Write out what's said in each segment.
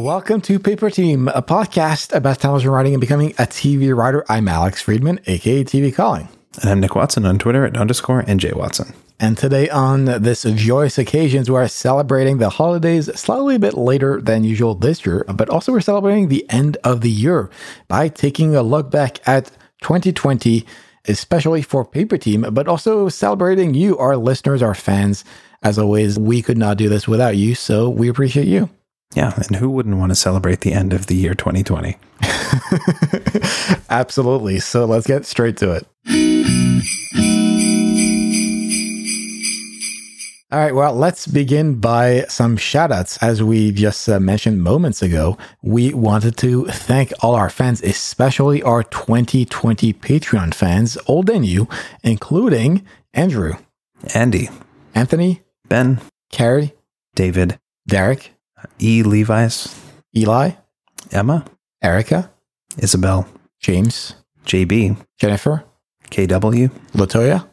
Welcome to Paper Team, a podcast about television writing and becoming a TV writer. I'm Alex Friedman, aka TV Calling. And I'm Nick Watson on Twitter at underscore NJ Watson. And today, on this joyous occasion, we're celebrating the holidays slightly a bit later than usual this year, but also we're celebrating the end of the year by taking a look back at 2020, especially for Paper Team, but also celebrating you, our listeners, our fans. As always, we could not do this without you, so we appreciate you. Yeah, and who wouldn't want to celebrate the end of the year 2020? Absolutely. So let's get straight to it. All right, well, let's begin by some shout outs. As we just uh, mentioned moments ago, we wanted to thank all our fans, especially our 2020 Patreon fans, old and new, including Andrew, Andy, Anthony, Ben, Carrie, David, Derek, E. Levi's, Eli, Emma, Erica, Isabel, James, JB, Jennifer, KW, Latoya,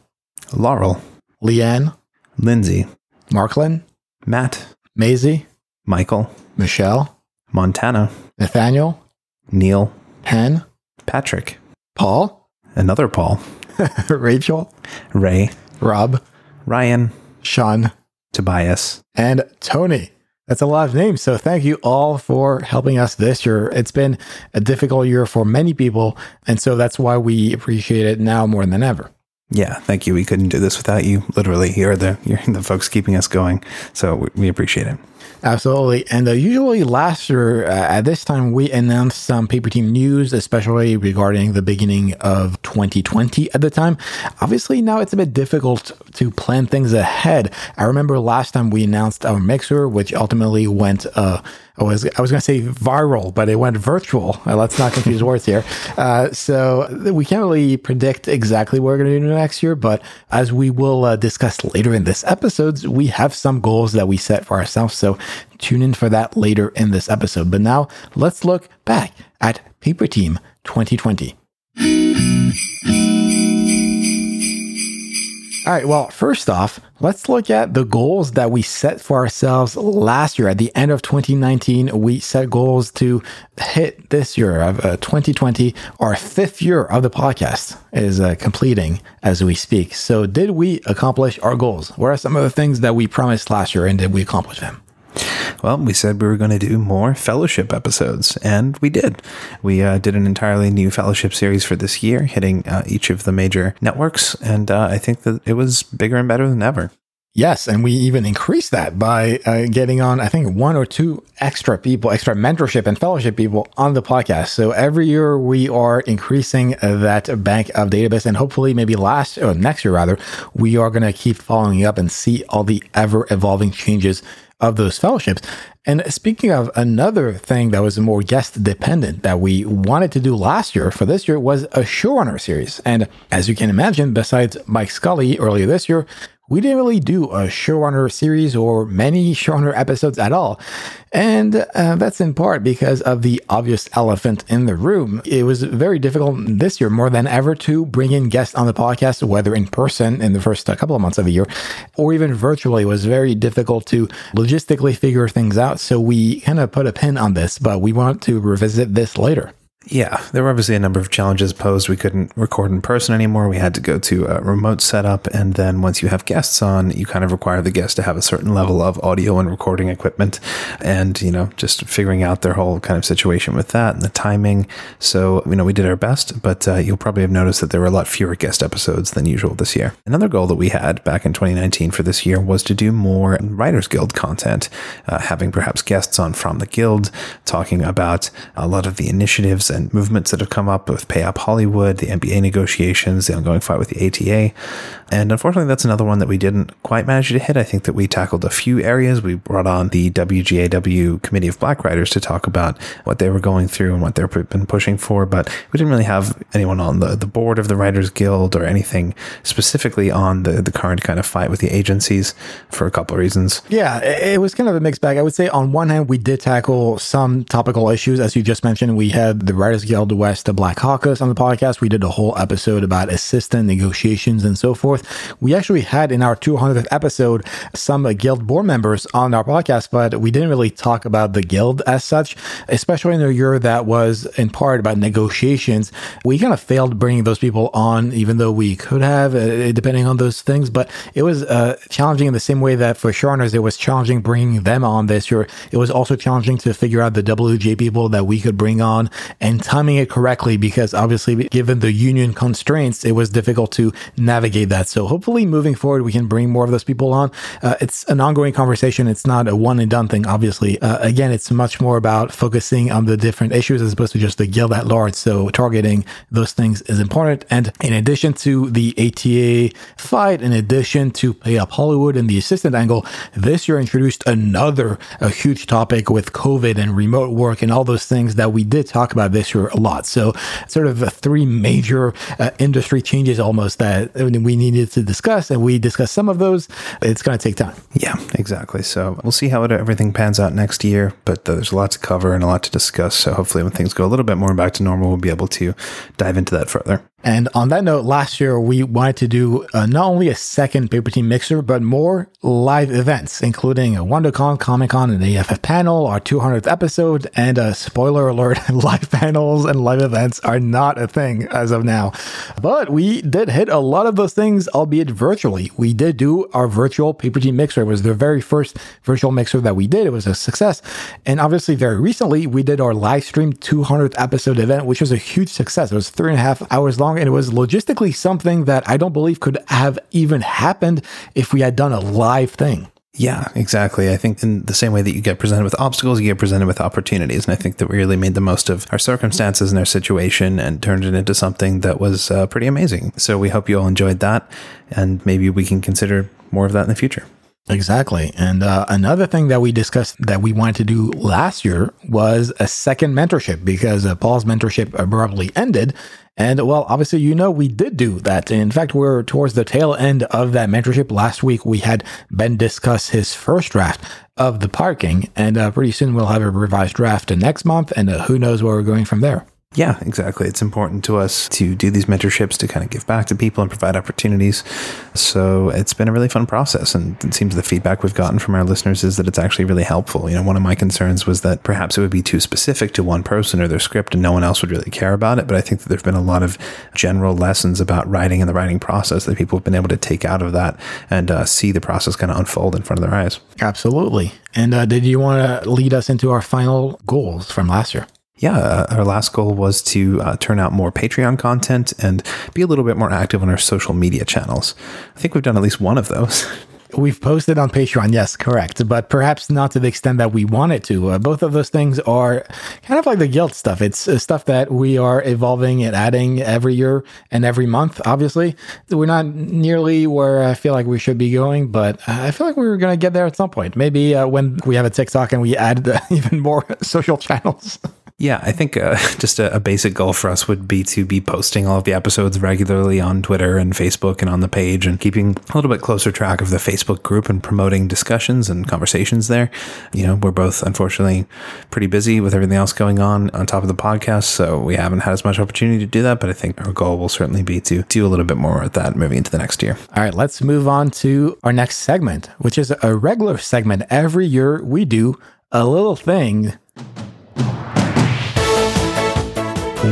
Laurel, Leanne, Lindsay, Marklin, Matt, Maisie, Michael, Michelle, Montana, Nathaniel, Neil, Penn, Patrick, Paul, another Paul, Rachel, Ray, Rob, Ryan, Sean, Tobias, and Tony. That's a lot of names. So thank you all for helping us this year. It's been a difficult year for many people. And so that's why we appreciate it now more than ever. Yeah, thank you. We couldn't do this without you. Literally, you're the you're the folks keeping us going. So we, appreciate it. Absolutely. And uh, usually last year uh, at this time, we announced some paper team news, especially regarding the beginning of 2020 at the time. Obviously, now it's a bit difficult to plan things ahead. I remember last time we announced our mixer, which ultimately went, uh, I was, I was going to say viral, but it went virtual. Uh, let's not confuse words here. Uh, so we can't really predict exactly what we're going to do next year, but as we will uh, discuss later in this episode, we have some goals that we set for ourselves. So tune in for that later in this episode. But now let's look back at Paper Team 2020. All right, well, first off, let's look at the goals that we set for ourselves last year. At the end of 2019, we set goals to hit this year of uh, 2020. Our fifth year of the podcast is uh, completing as we speak. So, did we accomplish our goals? What are some of the things that we promised last year and did we accomplish them? Well, we said we were going to do more fellowship episodes, and we did. We uh, did an entirely new fellowship series for this year, hitting uh, each of the major networks, and uh, I think that it was bigger and better than ever. Yes, and we even increased that by uh, getting on, I think, one or two extra people, extra mentorship and fellowship people on the podcast. So every year we are increasing that bank of database, and hopefully, maybe last or next year rather, we are going to keep following up and see all the ever evolving changes of those fellowships. And speaking of another thing that was more guest dependent that we wanted to do last year for this year was a showrunner series. And as you can imagine, besides Mike Scully earlier this year, we didn't really do a showrunner series or many showrunner episodes at all. And uh, that's in part because of the obvious elephant in the room. It was very difficult this year more than ever to bring in guests on the podcast, whether in person in the first couple of months of the year or even virtually. It was very difficult to logistically figure things out. So we kind of put a pin on this, but we want to revisit this later. Yeah, there were obviously a number of challenges posed. We couldn't record in person anymore. We had to go to a remote setup. And then once you have guests on, you kind of require the guests to have a certain level of audio and recording equipment and, you know, just figuring out their whole kind of situation with that and the timing. So, you know, we did our best, but uh, you'll probably have noticed that there were a lot fewer guest episodes than usual this year. Another goal that we had back in 2019 for this year was to do more Writers Guild content, uh, having perhaps guests on from the Guild, talking about a lot of the initiatives and movements that have come up with Pay Up Hollywood, the MBA negotiations, the ongoing fight with the ATA. And unfortunately, that's another one that we didn't quite manage to hit. I think that we tackled a few areas. We brought on the WGAW Committee of Black Writers to talk about what they were going through and what they've been pushing for, but we didn't really have anyone on the, the board of the Writers Guild or anything specifically on the, the current kind of fight with the agencies for a couple of reasons. Yeah, it was kind of a mixed bag. I would say on one hand, we did tackle some topical issues. As you just mentioned, we had the Writers Guild West the Black Caucus on the podcast. We did a whole episode about assistant negotiations and so forth. We actually had in our 200th episode some guild board members on our podcast, but we didn't really talk about the guild as such, especially in a year that was in part about negotiations. We kind of failed bringing those people on, even though we could have, uh, depending on those things. But it was uh, challenging in the same way that for showrunners, it was challenging bringing them on this year. It was also challenging to figure out the WJ people that we could bring on and timing it correctly because obviously, given the union constraints, it was difficult to navigate that. So hopefully, moving forward, we can bring more of those people on. Uh, it's an ongoing conversation. It's not a one and done thing, obviously. Uh, again, it's much more about focusing on the different issues as opposed to just the guild at large. So targeting those things is important. And in addition to the ATA fight, in addition to Pay Up Hollywood and the assistant angle, this year introduced another a huge topic with COVID and remote work and all those things that we did talk about this year a lot. So sort of three major uh, industry changes almost that we needed to discuss, and we discussed some of those. It's going to take time. Yeah, exactly. So we'll see how it, everything pans out next year, but uh, there's a lot to cover and a lot to discuss. So hopefully, when things go a little bit more back to normal, we'll be able to dive into that further. And on that note, last year we wanted to do uh, not only a second Paper Team Mixer, but more live events, including a WonderCon, Comic Con, and AFF panel, our 200th episode, and a spoiler alert: live panels and live events are not a thing as of now. But we did hit a lot of those things, albeit virtually. We did do our virtual Paper Team Mixer. It was the very first virtual mixer that we did. It was a success, and obviously, very recently we did our live stream 200th episode event, which was a huge success. It was three and a half hours long, and it was logistically something that I don't believe could have even happened if we had done a live thing. Yeah, exactly. I think in the same way that you get presented with obstacles, you get presented with opportunities. And I think that we really made the most of our circumstances and our situation and turned it into something that was uh, pretty amazing. So we hope you all enjoyed that. And maybe we can consider more of that in the future. Exactly. And uh, another thing that we discussed that we wanted to do last year was a second mentorship because uh, Paul's mentorship abruptly ended. And well, obviously, you know, we did do that. In fact, we're towards the tail end of that mentorship. Last week, we had Ben discuss his first draft of the parking, and uh, pretty soon we'll have a revised draft next month, and uh, who knows where we're going from there. Yeah, exactly. It's important to us to do these mentorships to kind of give back to people and provide opportunities. So it's been a really fun process. And it seems the feedback we've gotten from our listeners is that it's actually really helpful. You know, one of my concerns was that perhaps it would be too specific to one person or their script and no one else would really care about it. But I think that there's been a lot of general lessons about writing and the writing process that people have been able to take out of that and uh, see the process kind of unfold in front of their eyes. Absolutely. And uh, did you want to lead us into our final goals from last year? Yeah, uh, our last goal was to uh, turn out more Patreon content and be a little bit more active on our social media channels. I think we've done at least one of those. We've posted on Patreon, yes, correct, but perhaps not to the extent that we wanted to. Uh, both of those things are kind of like the guilt stuff. It's uh, stuff that we are evolving and adding every year and every month. Obviously, we're not nearly where I feel like we should be going, but I feel like we're going to get there at some point. Maybe uh, when we have a TikTok and we add even more social channels. Yeah, I think uh, just a, a, basic goal for us would be to be posting all of the episodes regularly on Twitter and Facebook and on the page and keeping a little bit closer track of the Facebook group and promoting discussions and conversations there. You know, we're both unfortunately pretty busy with everything else going on on top of the podcast, so we haven't had as much opportunity to do that, but I think our goal will certainly be to do a little bit more with that moving into the next year. All right, let's move on to our next segment, which is a regular segment. Every year we do a little thing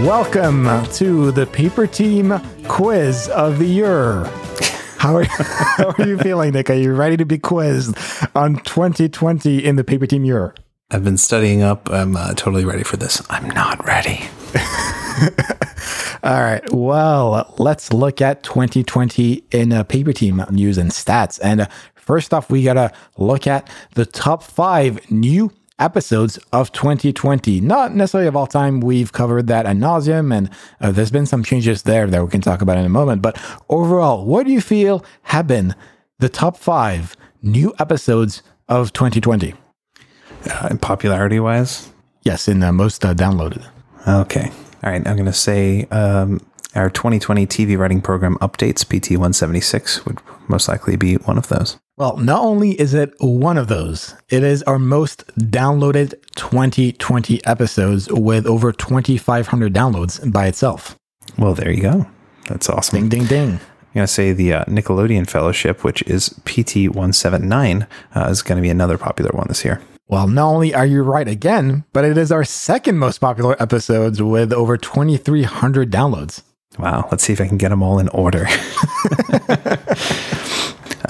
Welcome to the Paper Team Quiz of the Year. How are, how are you feeling, Nick? Are you ready to be quizzed on 2020 in the Paper Team Year? I've been studying up. I'm uh, totally ready for this. I'm not ready. All right. Well, let's look at 2020 in uh, Paper Team news and stats. And uh, first off, we got to look at the top five new episodes of 2020. Not necessarily of all time. We've covered that ad nauseum, and uh, there's been some changes there that we can talk about in a moment. But overall, what do you feel have been the top five new episodes of 2020? Uh, popularity wise? Yes, in the most uh, downloaded. Okay. All right. I'm going to say um, our 2020 TV writing program updates, PT 176, would most likely be one of those. Well, not only is it one of those, it is our most downloaded 2020 episodes with over 2,500 downloads by itself. Well, there you go. That's awesome. Ding, ding, ding. I'm going to say the uh, Nickelodeon Fellowship, which is PT 179, uh, is going to be another popular one this year. Well, not only are you right again, but it is our second most popular episodes with over 2,300 downloads. Wow. Let's see if I can get them all in order.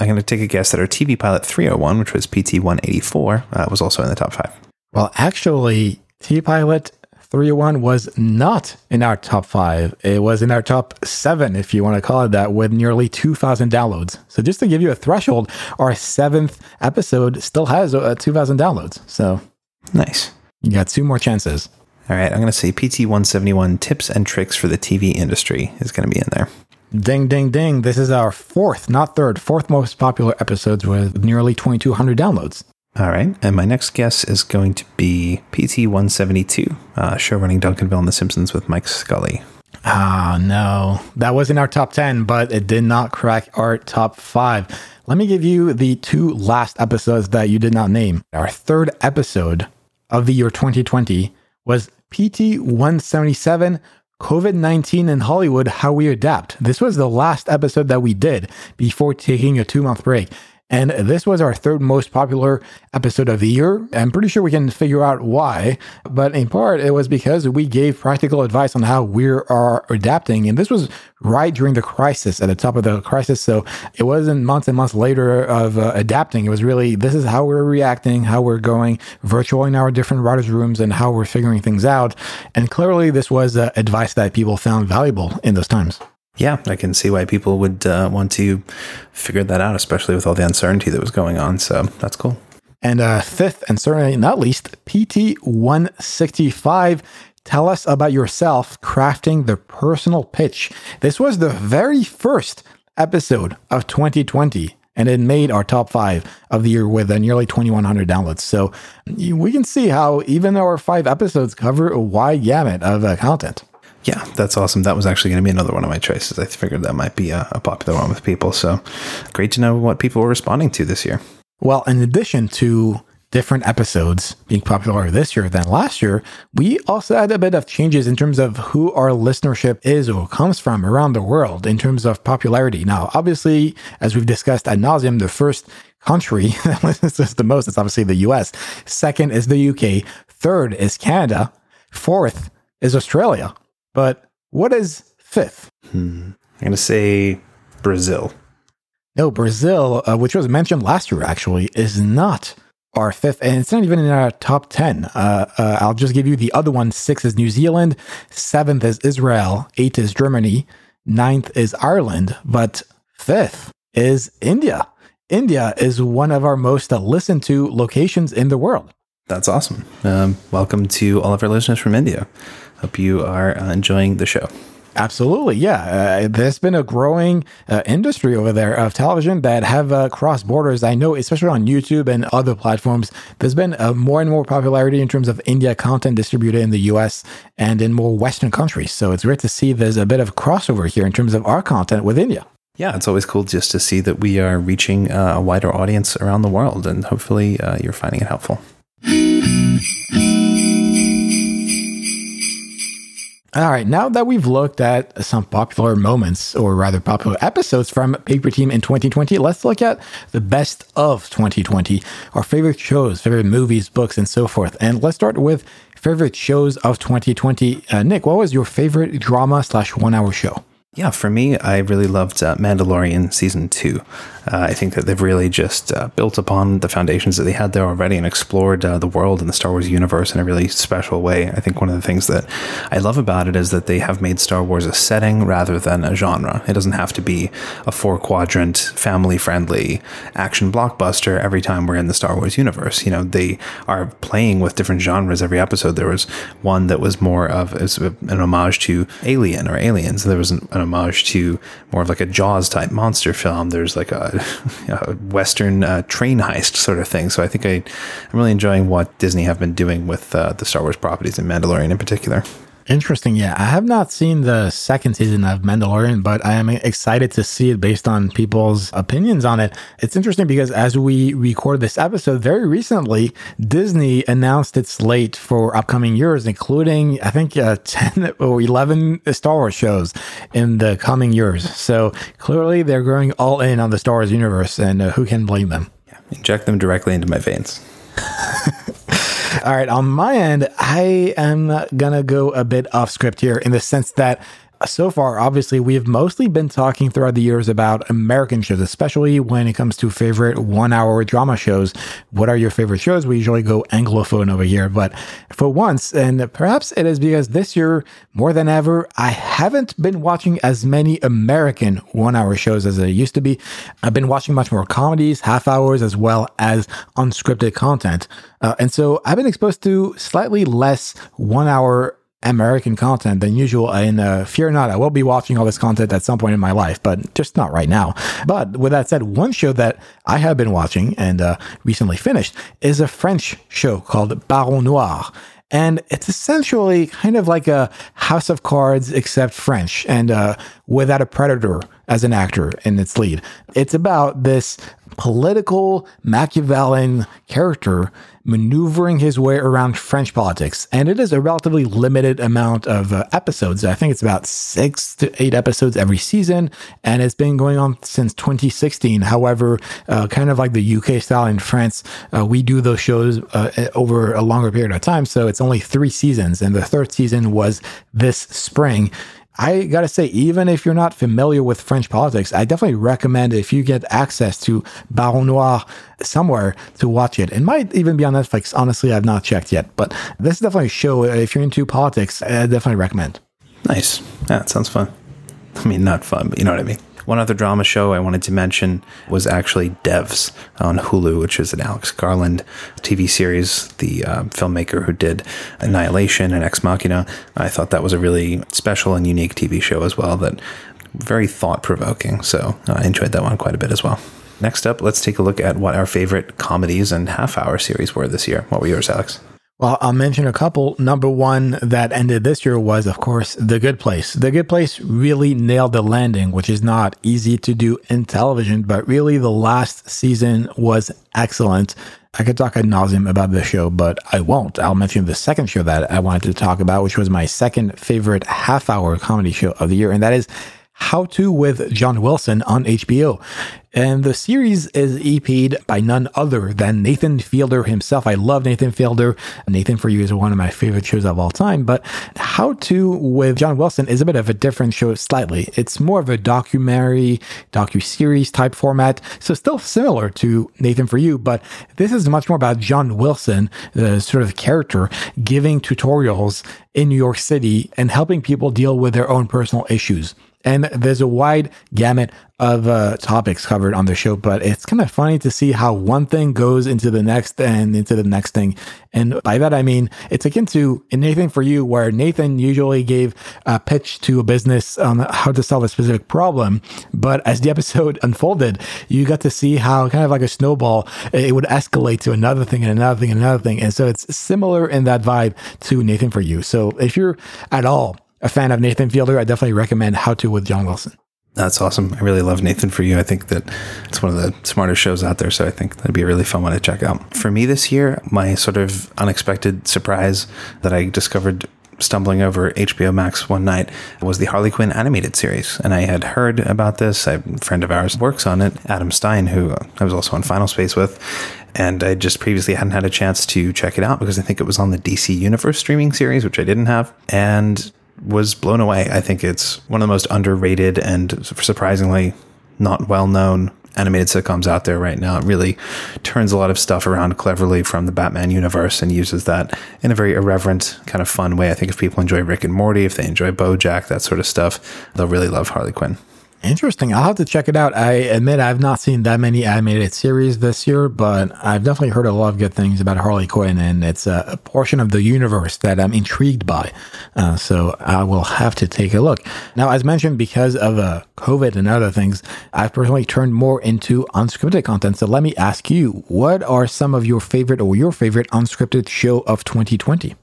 I'm going to take a guess that our TV pilot 301, which was PT 184, uh, was also in the top five. Well, actually, TV Pilot 301 was not in our top five. It was in our top seven, if you want to call it that, with nearly 2,000 downloads. So, just to give you a threshold, our seventh episode still has uh, 2,000 downloads. So, nice. You got two more chances. All right. I'm going to say PT 171 tips and tricks for the TV industry is going to be in there. Ding, ding, ding. This is our fourth, not third, fourth most popular episodes with nearly 2,200 downloads. All right. And my next guess is going to be PT 172, uh, show running Duncanville and The Simpsons with Mike Scully. Ah, no. That was in our top 10, but it did not crack our top five. Let me give you the two last episodes that you did not name. Our third episode of the year 2020 was PT 177 COVID 19 in Hollywood How We Adapt. This was the last episode that we did before taking a two month break. And this was our third most popular episode of the year. I'm pretty sure we can figure out why, but in part it was because we gave practical advice on how we are adapting. And this was right during the crisis, at the top of the crisis. So it wasn't months and months later of uh, adapting. It was really, this is how we're reacting, how we're going virtual in our different writers' rooms, and how we're figuring things out. And clearly, this was uh, advice that people found valuable in those times. Yeah, I can see why people would uh, want to figure that out, especially with all the uncertainty that was going on. So that's cool. And uh, fifth, and certainly not least, PT 165. Tell us about yourself crafting the personal pitch. This was the very first episode of 2020 and it made our top five of the year with uh, nearly 2,100 downloads. So we can see how even our five episodes cover a wide gamut of uh, content. Yeah, that's awesome. That was actually going to be another one of my choices. I figured that might be a, a, popular one with people. So great to know what people were responding to this year. Well, in addition to different episodes being popular this year than last year, we also had a bit of changes in terms of who our listenership is or comes from around the world in terms of popularity. Now, obviously, as we've discussed ad nauseum, the first country that listens to the most is obviously the US. Second is the UK. Third is Canada. Fourth is Australia. But what is fifth? Hmm. I'm going to say Brazil. No, Brazil, uh, which was mentioned last year, actually, is not our fifth, and it's not even in our top 10. Uh, uh, I'll just give you the other one. Six is New Zealand, seventh is Israel, eight is Germany, ninth is Ireland, but fifth is India. India is one of our most listened to locations in the world. That's awesome. Um, welcome to all of our listeners from India. Hope you are uh, enjoying the show. Absolutely, yeah. Uh, there's been a growing uh, industry over there of television that have uh, crossed borders. I know, especially on YouTube and other platforms, there's been uh, more and more popularity in terms of India content distributed in the US and in more Western countries. So it's great to see there's a bit of crossover here in terms of our content with India. Yeah, it's always cool just to see that we are reaching uh, a wider audience around the world, and hopefully uh, you're finding it helpful. All right, now that we've looked at some popular moments, or rather popular episodes from Paper Team in 2020, let's look at the best of 2020, our favorite shows, favorite movies, books, and so forth. And let's start with favorite shows of 2020. Uh, Nick, what was your favorite drama slash one hour show? Yeah, for me, I really loved uh, Mandalorian season two. Uh, I think that they've really just uh, built upon the foundations that they had there already and explored uh, the world and the Star Wars universe in a really special way. I think one of the things that I love about it is that they have made Star Wars a setting rather than a genre. It doesn't have to be a four quadrant, family friendly action blockbuster every time we're in the Star Wars universe. You know, they are playing with different genres every episode. There was one that was more of an homage to Alien or Aliens. There was an, an homage to more of like a Jaws type monster film. There's like a a Western uh, train heist sort of thing. So I think I, I'm really enjoying what Disney have been doing with uh, the Star Wars properties and Mandalorian in particular. Interesting. Yeah, I have not seen the second season of Mandalorian, but I am excited to see it based on people's opinions on it. It's interesting because as we record this episode, very recently, Disney announced its slate for upcoming years, including, I think, uh, 10 or 11 Star Wars shows in the coming years. So clearly they're going all in on the Star Wars universe, and uh, who can blame them? Yeah, inject them directly into my veins. All right, on my end, I am gonna go a bit off script here in the sense that so far, obviously, we've mostly been talking throughout the years about American shows, especially when it comes to favorite one hour drama shows. What are your favorite shows? We usually go Anglophone over here, but for once, and perhaps it is because this year, more than ever, I haven't been watching as many American one hour shows as I used to be. I've been watching much more comedies, half hours, as well as unscripted content. Uh, and so I've been exposed to slightly less one hour American content than usual. And uh, fear not, I will be watching all this content at some point in my life, but just not right now. But with that said, one show that I have been watching and uh, recently finished is a French show called Baron Noir. And it's essentially kind of like a House of Cards, except French and uh, without a predator as an actor in its lead. It's about this political Machiavellian character maneuvering his way around French politics. And it is a relatively limited amount of uh, episodes. I think it's about six to eight episodes every season. And it's been going on since 2016. However, uh, kind of like the UK style in France, uh, we do those shows uh, over a longer period of time. So it's only three seasons. And the third season was this spring. I gotta say, even if you're not familiar with French politics, I definitely recommend if you get access to Baron Noir somewhere to watch it. It might even be on Netflix. Honestly, I've not checked yet, but this is definitely a show. If you're into politics, I definitely recommend. Nice. Yeah, it sounds fun. I mean, not fun, but you know what I mean. One other drama show I wanted to mention was actually Devs on Hulu, which is an Alex Garland TV series, the uh, filmmaker who did Annihilation and Ex Machina. I thought that was a really special and unique TV show as well that very thought provoking. So I enjoyed that one quite a bit as well. Next up, let's take a look at what our favorite comedies and half hour series were this year. What were yours, Alex? Well, I'll mention a couple. Number one that ended this year was, of course, The Good Place. The Good Place really nailed the landing, which is not easy to do in television, but really the last season was excellent. I could talk ad nauseum about the show, but I won't. I'll mention the second show that I wanted to talk about, which was my second favorite half hour comedy show of the year, and that is how to with John Wilson on HBO. And the series is EP'd by none other than Nathan Fielder himself. I love Nathan Fielder. Nathan for You is one of my favorite shows of all time. But How to with John Wilson is a bit of a different show slightly. It's more of a documentary, docu-series type format. So still similar to Nathan for You, but this is much more about John Wilson, the sort of character, giving tutorials in New York City and helping people deal with their own personal issues. And there's a wide gamut of uh, topics covered on the show, but it's kind of funny to see how one thing goes into the next and into the next thing. And by that, I mean, it's akin to Nathan for You, where Nathan usually gave a pitch to a business on how to solve a specific problem. But as the episode unfolded, you got to see how kind of like a snowball, it would escalate to another thing and another thing and another thing. And so it's similar in that vibe to Nathan for You. So if you're at all a fan of Nathan Fielder, I definitely recommend How to with John Wilson. That's awesome. I really love Nathan for you. I think that it's one of the smartest shows out there. So I think that'd be a really fun one to check out. For me this year, my sort of unexpected surprise that I discovered stumbling over HBO Max one night was the Harley Quinn animated series. And I had heard about this. A friend of ours works on it, Adam Stein, who I was also on Final Space with. And I just previously hadn't had a chance to check it out because I think it was on the DC Universe streaming series, which I didn't have. And was blown away. I think it's one of the most underrated and surprisingly not well known animated sitcoms out there right now. It really turns a lot of stuff around cleverly from the Batman universe and uses that in a very irreverent, kind of fun way. I think if people enjoy Rick and Morty, if they enjoy Bojack, that sort of stuff, they'll really love Harley Quinn. Interesting. I'll have to check it out. I admit I've not seen that many animated series this year, but I've definitely heard a lot of good things about Harley Quinn, and it's a, a portion of the universe that I'm intrigued by. Uh, so I will have to take a look. Now, as mentioned, because of uh, COVID and other things, I've personally turned more into unscripted content. So let me ask you, what are some of your favorite or your favorite unscripted show of 2020?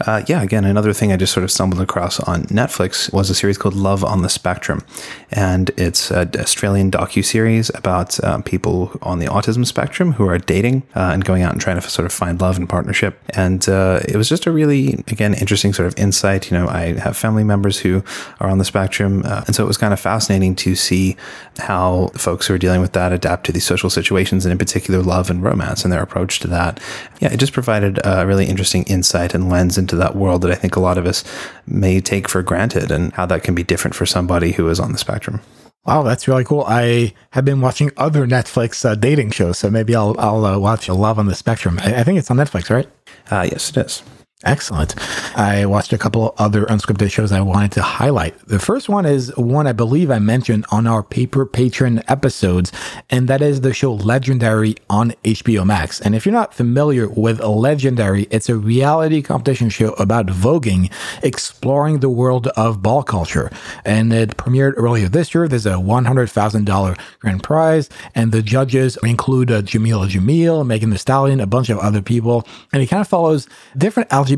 Uh, yeah, again, another thing I just sort of stumbled across on Netflix was a series called Love on the Spectrum, and it's an Australian docu series about uh, people on the autism spectrum who are dating uh, and going out and trying to sort of find love and partnership. And uh, it was just a really, again, interesting sort of insight. You know, I have family members who are on the spectrum, uh, and so it was kind of fascinating to see how folks who are dealing with that adapt to these social situations, and in particular, love and romance and their approach to that. Yeah, it just provided a really interesting insight and lens into that world that I think a lot of us may take for granted and how that can be different for somebody who is on the spectrum. Wow, that's really cool. I have been watching other Netflix uh, dating shows, so maybe I'll I'll uh, watch a Love on the Spectrum. I, I think it's on Netflix, right? Uh, yes, it is. Excellent. I watched a couple other unscripted shows I wanted to highlight. The first one is one I believe I mentioned on our Paper Patron episodes, and that is the show Legendary on HBO Max. And if you're not familiar with Legendary, it's a reality competition show about voguing, exploring the world of ball culture. And it premiered earlier this year. There's a $100,000 grand prize, and the judges include uh, Jameela Jamil, Megan Thee Stallion, a bunch of other people. And it kind of follows different LGBT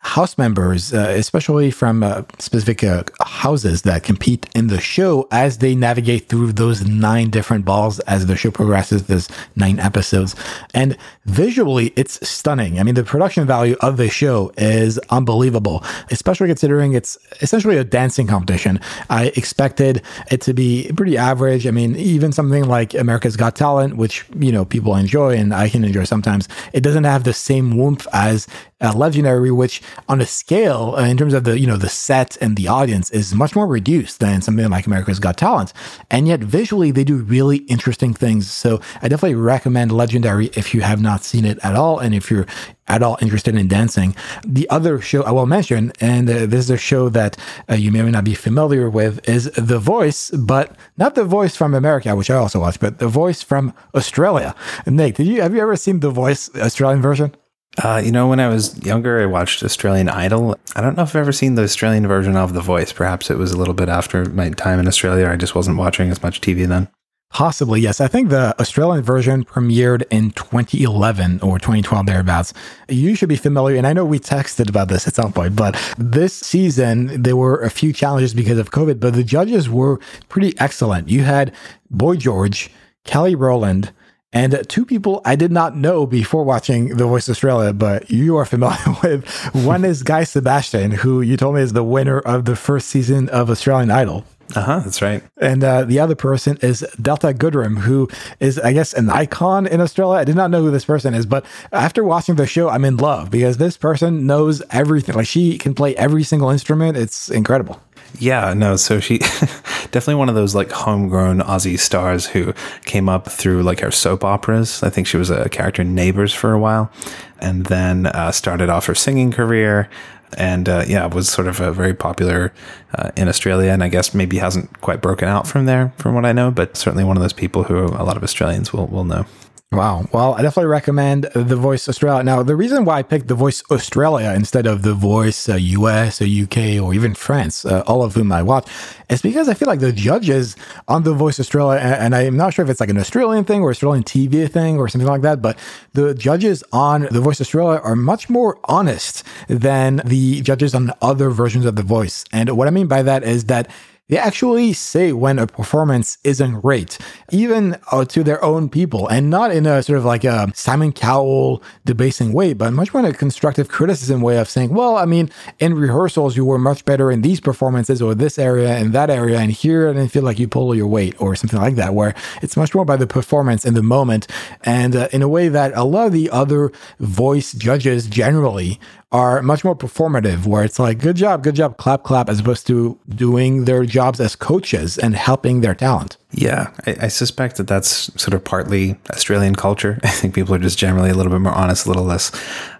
house members, uh, especially from uh, specific uh, houses that compete in the show as they navigate through those nine different balls as the show progresses. There's nine episodes. And visually, it's stunning. I mean, the production value of the show is unbelievable, especially considering it's essentially a dancing competition. I expected it to be pretty average. I mean, even something like America's Got Talent, which, you know, people enjoy and I can enjoy sometimes, it doesn't have the same warmth as uh, Legendary, which on a scale uh, in terms of the you know the set and the audience is much more reduced than something like America's Got Talent, and yet visually they do really interesting things. So I definitely recommend Legendary if you have not seen it at all, and if you're at all interested in dancing. The other show I will mention, and uh, this is a show that uh, you may or may not be familiar with, is The Voice, but not The Voice from America, which I also watch, but The Voice from Australia. Nick, did you have you ever seen The Voice Australian version? Uh, you know, when I was younger, I watched Australian Idol. I don't know if I've ever seen the Australian version of The Voice. Perhaps it was a little bit after my time in Australia. I just wasn't watching as much TV then. Possibly, yes. I think the Australian version premiered in 2011 or 2012, thereabouts. You should be familiar, and I know we texted about this at some point, but this season, there were a few challenges because of COVID, but the judges were pretty excellent. You had Boy George, Kelly Rowland, and two people I did not know before watching The Voice Australia, but you are familiar with. One is Guy Sebastian, who you told me is the winner of the first season of Australian Idol. Uh huh. That's right. And uh, the other person is Delta Goodrem, who is, I guess, an icon in Australia. I did not know who this person is, but after watching the show, I'm in love because this person knows everything. Like she can play every single instrument. It's incredible. Yeah, no. So she definitely one of those like homegrown Aussie stars who came up through like her soap operas. I think she was a character in Neighbours for a while, and then uh, started off her singing career. And uh, yeah, was sort of a very popular uh, in Australia, and I guess maybe hasn't quite broken out from there, from what I know. But certainly one of those people who a lot of Australians will will know. Wow. Well, I definitely recommend The Voice Australia. Now, the reason why I picked The Voice Australia instead of The Voice uh, US or UK or even France, uh, all of whom I watch, is because I feel like the judges on The Voice Australia, and, and I'm not sure if it's like an Australian thing or Australian TV thing or something like that, but the judges on The Voice Australia are much more honest than the judges on other versions of The Voice. And what I mean by that is that they actually say when a performance isn't great, even uh, to their own people, and not in a sort of like a Simon Cowell debasing way, but much more in a constructive criticism way of saying, well, I mean, in rehearsals, you were much better in these performances or this area and that area, and here I didn't feel like you pull your weight or something like that, where it's much more by the performance in the moment, and uh, in a way that a lot of the other voice judges generally are much more performative, where it's like, good job, good job, clap, clap, as opposed to doing their jobs as coaches and helping their talent. Yeah, I, I, suspect that that's sort of partly Australian culture. I think people are just generally a little bit more honest, a little less,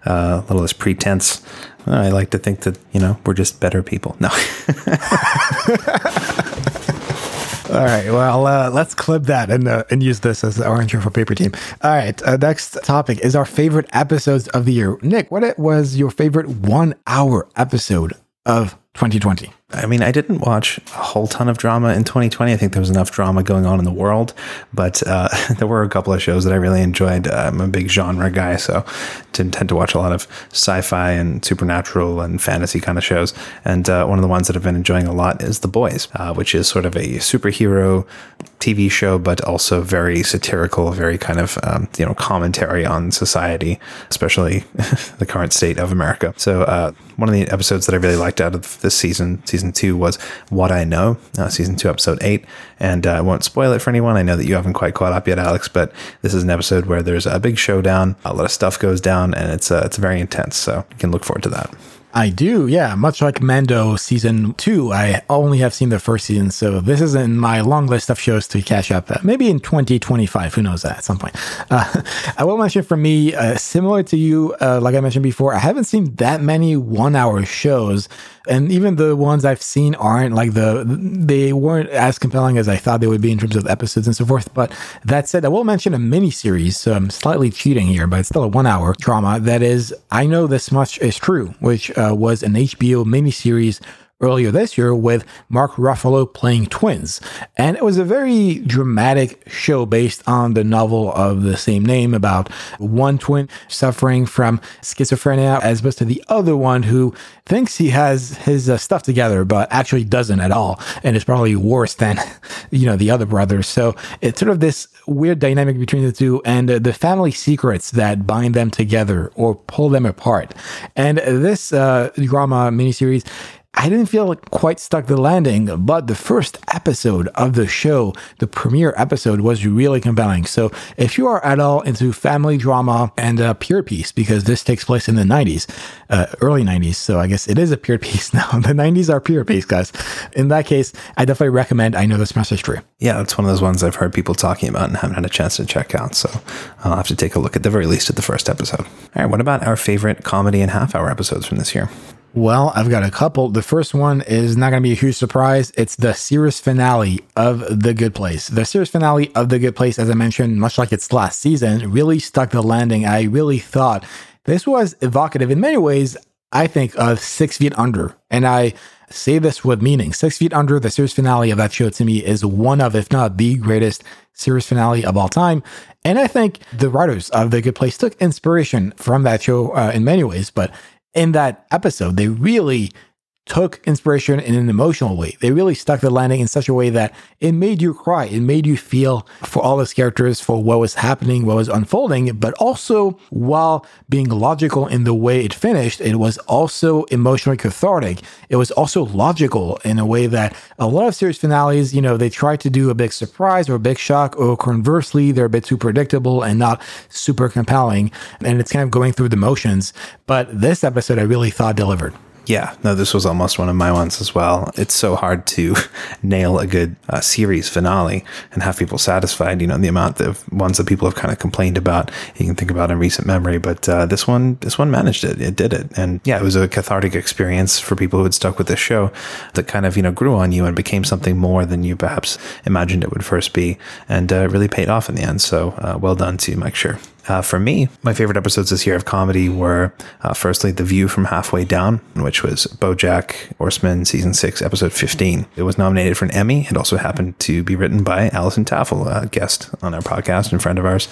uh, a little less pretense. I like to think that you know we're just better people. No. All right. Well, uh, let's clip that and uh, and use this as our intro for Paper Team. All right. Uh, next topic is our favorite episodes of the year. Nick, what was your favorite one hour episode of 2020? I mean, I didn't watch a whole ton of drama in 2020. I think there was enough drama going on in the world, but uh, there were a couple of shows that I really enjoyed. I'm a big genre guy, so didn't tend to watch a lot of sci-fi and supernatural and fantasy kind of shows. And uh, one of the ones that I've been enjoying a lot is The Boys, uh, which is sort of a superhero TV show, but also very satirical, very kind of um, you know commentary on society, especially the current state of America. So uh, one of the episodes that I really liked out of this season, season two, was What I Know, uh, season two, episode eight. And uh, I won't spoil it for anyone. I know that you haven't quite caught up yet, Alex, but this is an episode where there's a big showdown, a lot of stuff goes down, and it's uh, it's very intense. So you can look forward to that. I do, yeah. Much like Mando season two, I only have seen the first season, so this is in my long list of shows to catch up. At. Maybe in 2025, who knows that at some point. Uh, I will mention for me, uh, similar to you, uh, like I mentioned before, I haven't seen that many one hour shows and even the ones I've seen aren't like the they weren't as compelling as I thought they would be in terms of episodes and so forth. But that said, I will mention a mini series. So I'm slightly cheating here, but it's still a one hour drama that is I know this much is true, which uh, was an HBO mini series earlier this year with Mark Ruffalo playing twins. And it was a very dramatic show based on the novel of the same name about one twin suffering from schizophrenia as opposed to the other one who thinks he has his uh, stuff together but actually doesn't at all and is probably worse than you know the other brothers. So it's sort of this weird dynamic between the two and uh, the family secrets that bind them together or pull them apart. And this uh, drama miniseries I didn't feel quite stuck the landing, but the first episode of the show, the premiere episode, was really compelling. So if you are at all into family drama and a period piece, because this takes place in the 90s, uh, early 90s, so I guess it is a period piece now. the 90s are period piece, guys. In that case, I definitely recommend I Know This Much Is True. Yeah, it's one of those ones I've heard people talking about and haven't had a chance to check out. So I'll have to take a look at the very least at the first episode. All right, what about our favorite comedy and half hour episodes from this year? Well, I've got a couple. The first one is not going to be a huge surprise. It's the series finale of The Good Place. The series finale of The Good Place, as I mentioned, much like its last season, really stuck the landing. I really thought this was evocative in many ways, I think, of Six Feet Under. And I say this with meaning. Six Feet Under, the series finale of that show to me is one of, if not the greatest series finale of all time. And I think the writers of The Good Place took inspiration from that show uh, in many ways, but in that episode, they really took inspiration in an emotional way. They really stuck the landing in such a way that it made you cry. It made you feel for all those characters, for what was happening, what was unfolding, but also while being logical in the way it finished, it was also emotionally cathartic. It was also logical in a way that a lot of series finales, you know, they try to do a big surprise or a big shock, or conversely, they're a bit too predictable and not super compelling. And it's kind of going through the motions. But this episode, I really thought delivered. Yeah, no, this was almost one of my ones as well. It's so hard to nail a good uh, series finale and have people satisfied. You know, the amount of ones that people have kind of complained about, you can think about in recent memory. But uh, this one, this one managed it. It did it, and yeah, it was a cathartic experience for people who had stuck with this show that kind of you know grew on you and became something more than you perhaps imagined it would first be, and uh, really paid off in the end. So uh, well done to you, Mike Schur. Uh, for me, my favorite episodes this year of comedy were uh, firstly The View from Halfway Down, which was Bojack Horseman season six, episode 15. It was nominated for an Emmy. It also happened to be written by Alison Tafel, a guest on our podcast and friend of ours.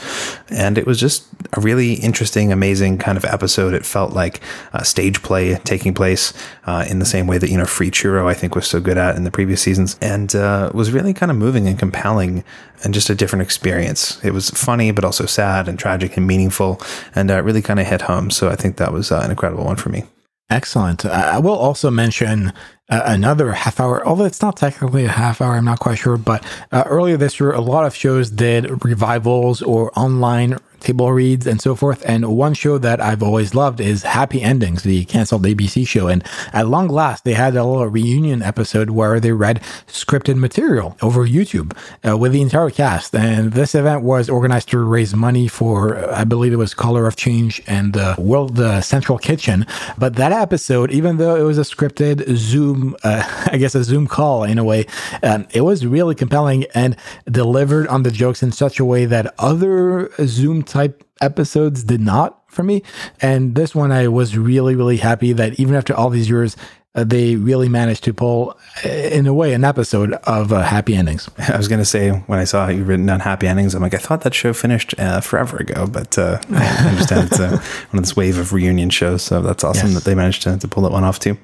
And it was just a really interesting, amazing kind of episode. It felt like a stage play taking place uh, in the same way that, you know, Free Churro, I think, was so good at in the previous seasons and uh, was really kind of moving and compelling and just a different experience. It was funny, but also sad and tragic and meaningful, and uh, really kind of hit home. So I think that was uh, an incredible one for me. Excellent. I will also mention uh, another half hour, although it's not technically a half hour, I'm not quite sure. But uh, earlier this year, a lot of shows did revivals or online table reads and so forth. And one show that I've always loved is Happy Endings, the canceled ABC show. And at long last, they had a little reunion episode where they read scripted material over YouTube uh, with the entire cast. And this event was organized to raise money for, uh, I believe it was Color of Change and the World uh, Central Kitchen. But that episode, even though it was a scripted Zoom, uh, I guess a Zoom call in a way, um, it was really compelling and delivered on the jokes in such a way that other Zoom type episodes did not for me. And this one, I was really, really happy that even after all these years, they really managed to pull, uh, in a way, an episode of uh, happy endings. I was going to say when I saw you written down happy endings, I'm like, I thought that show finished uh, forever ago, but uh, I understand it's a, one of this wave of reunion shows. So that's awesome yes. that they managed to, to pull that one off too.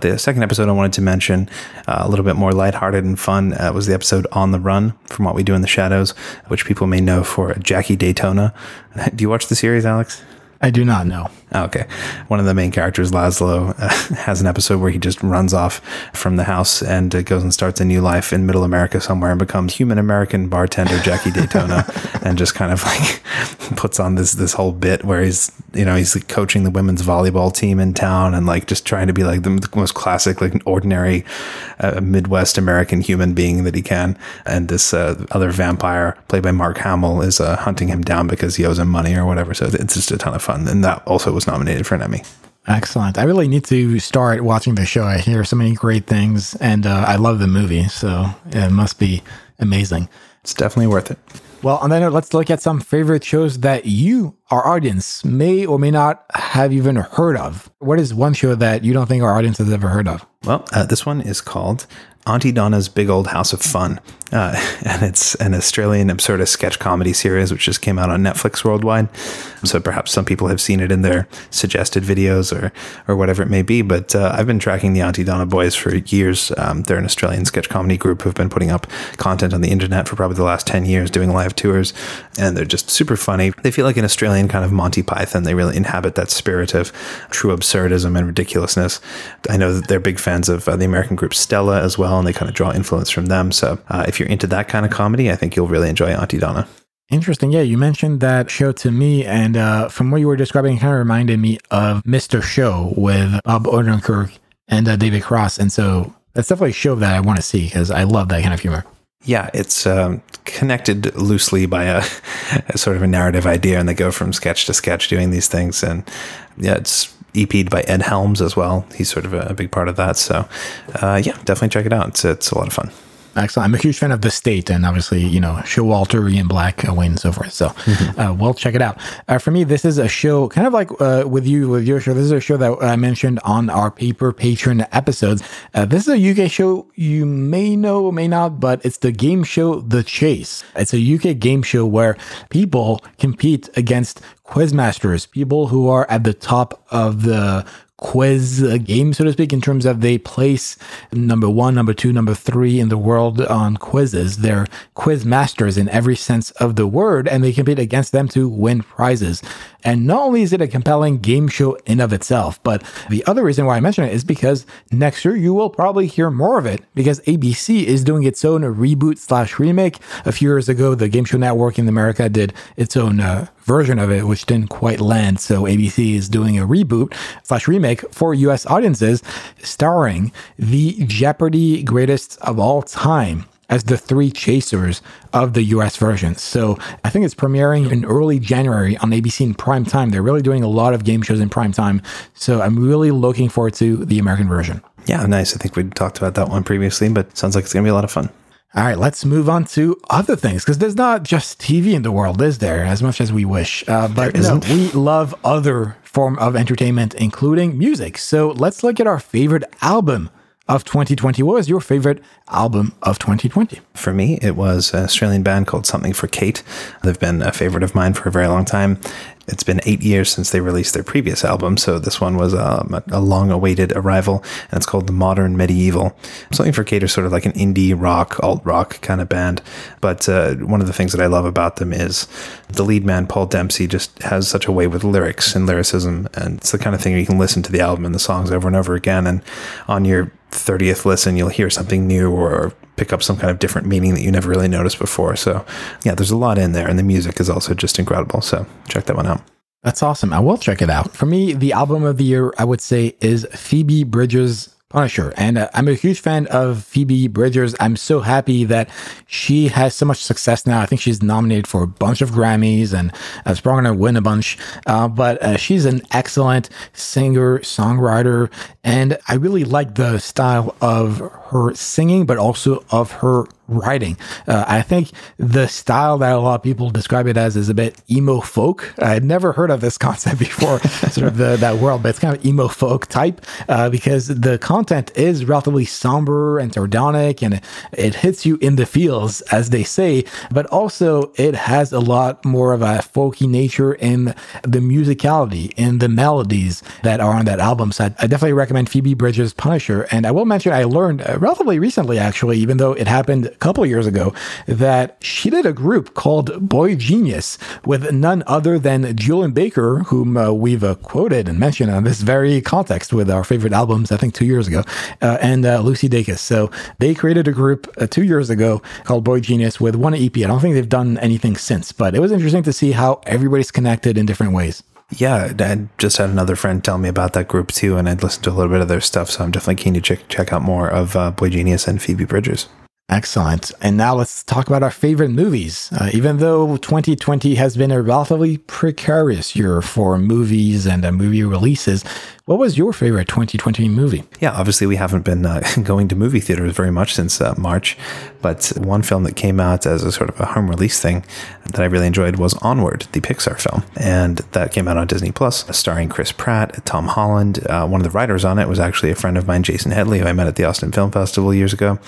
The second episode I wanted to mention, uh, a little bit more lighthearted and fun, was the episode On the Run from What We Do in the Shadows, which people may know for Jackie Daytona. Do you watch the series, Alex? I do not know. Oh, okay. One of the main characters, Laszlo, uh, has an episode where he just runs off from the house and uh, goes and starts a new life in middle America somewhere and becomes human American bartender Jackie Daytona and just kind of like puts on this this whole bit where he's, you know, he's like coaching the women's volleyball team in town and like just trying to be like the, the most classic, like ordinary uh, Midwest American human being that he can. And this uh, other vampire, played by Mark Hamill, is uh, hunting him down because he owes him money or whatever. So it's just a ton of fun. And that also was nominated for an Emmy. Excellent. I really need to start watching the show. I hear so many great things, and uh, I love the movie, so it must be amazing. It's definitely worth it. Well, on that note, let's look at some favorite shows that you, our audience, may or may not have even heard of. What is one show that you don't think our audience has ever heard of? Well, uh, this one is called Aunty Donna's Big Old House of Fun. Uh, and it's an Australian absurdist sketch comedy series which just came out on Netflix worldwide. So perhaps some people have seen it in their suggested videos or or whatever it may be. But uh, I've been tracking the Aunty Donna boys for years. Um, they're an Australian sketch comedy group who've been putting up content on the internet for probably the last ten years, doing live tours, and they're just super funny. They feel like an Australian kind of Monty Python. They really inhabit that spirit of true absurdism and ridiculousness. I know that they're big fans of uh, the American group Stella as well, and they kind of draw influence from them. So uh, if you're into that kind of comedy, I think you'll really enjoy Aunty Donna. Interesting. Yeah, you mentioned that show to me, and uh, from what you were describing, it kind of reminded me of Mr. Show with Bob Odenkirk and uh, David Cross. And so that's definitely a show that I want to see because I love that kind of humor. Yeah, it's um, connected loosely by a, a, sort of a narrative idea, and they go from sketch to sketch doing these things. And yeah, it's EP'd by Ed Helms as well. He's sort of a, a big part of that. So uh, yeah, definitely check it out. It's, it's a lot of fun. Excellent. I'm a huge fan of the state, and obviously, you know, Showalter, Ian Black, uh, Wain, and so forth. So, mm-hmm. uh, well, check it out. Uh, for me, this is a show, kind of like uh, with you with your show. This is a show that I mentioned on our paper patron episodes. Uh, this is a UK show you may know, may not, but it's the game show The Chase. It's a UK game show where people compete against quizmasters, people who are at the top of the quiz game, so to speak, in terms of they place number one, number two, number three in the world on quizzes. They're quiz masters in every sense of the word, and they compete against them to win prizes. And not only is it a compelling game show in of itself, but the other reason why I mention it is because next year you will probably hear more of it because ABC is doing its own reboot slash remake. A few years ago, the Game Show Network in America did its own uh, version of it, which didn't quite land. So ABC is doing a reboot slash remake for US audiences, starring the Jeopardy greatest of all time as the three chasers of the US version. So I think it's premiering in early January on ABC in prime time. They're really doing a lot of game shows in prime time. So I'm really looking forward to the American version. Yeah, nice. I think we talked about that one previously, but sounds like it's going to be a lot of fun. All right, let's move on to other things because there's not just TV in the world, is there? As much as we wish, uh, but no, we love other form of entertainment, including music. So let's look at our favorite album of 2020. What was your favorite album of 2020? For me, it was an Australian band called Something for Kate. They've been a favorite of mine for a very long time. It's been eight years since they released their previous album, so this one was um, a long awaited arrival, and it's called The Modern Medieval. Something for is sort of like an indie rock, alt rock kind of band. But uh, one of the things that I love about them is the lead man, Paul Dempsey, just has such a way with lyrics and lyricism, and it's the kind of thing you can listen to the album and the songs over and over again, and on your 30th listen, you'll hear something new or pick up some kind of different meaning that you never really noticed before. So, yeah, there's a lot in there, and the music is also just incredible. So, check that one out. That's awesome. I will check it out. For me, the album of the year, I would say, is Phoebe Bridgers' Punisher. And uh, I'm a huge fan of Phoebe Bridgers. I'm so happy that she has so much success now. I think she's nominated for a bunch of Grammys and is probably going to win a bunch. Uh, but uh, she's an excellent singer, songwriter. And I really like the style of her singing, but also of her writing. Uh, I think the style that a lot of people describe it as is a bit emo folk. I had never heard of this concept before, sort of the, that world, but it's kind of emo folk type uh, because the content is relatively somber and sardonic and it, it hits you in the feels, as they say, but also it has a lot more of a folky nature in the musicality, in the melodies that are on that album. So I, I definitely recommend Phoebe Bridgers' Punisher. And I will mention I learned uh, relatively recently, actually, even though it happened couple years ago, that she did a group called boygenius with none other than Julien Baker, whom uh, we've uh, quoted and mentioned on this very context with our favorite albums, I think two years ago, uh, and uh, Lucy Dacus. So they created a group uh, two years ago called boygenius with one EP. I don't think they've done anything since, but it was interesting to see how everybody's connected in different ways. Yeah, I just had another friend tell me about that group too, and I'd listened to a little bit of their stuff, so I'm definitely keen to check, check out more of uh, boygenius and Phoebe Bridgers. Excellent. And now let's talk about our favorite movies. Uh, even though 2020 has been a relatively precarious year for movies and uh, movie releases, what was your favorite 2020 movie? Yeah, obviously, we haven't been uh, going to movie theaters very much since uh, March, but one film that came out as a sort of a home release thing that I really enjoyed was Onward, the Pixar film. And that came out on Disney Plus, starring Chris Pratt, Tom Holland. Uh, one of the writers on it was actually a friend of mine, Jason Headley, who I met at the Austin Film Festival years ago.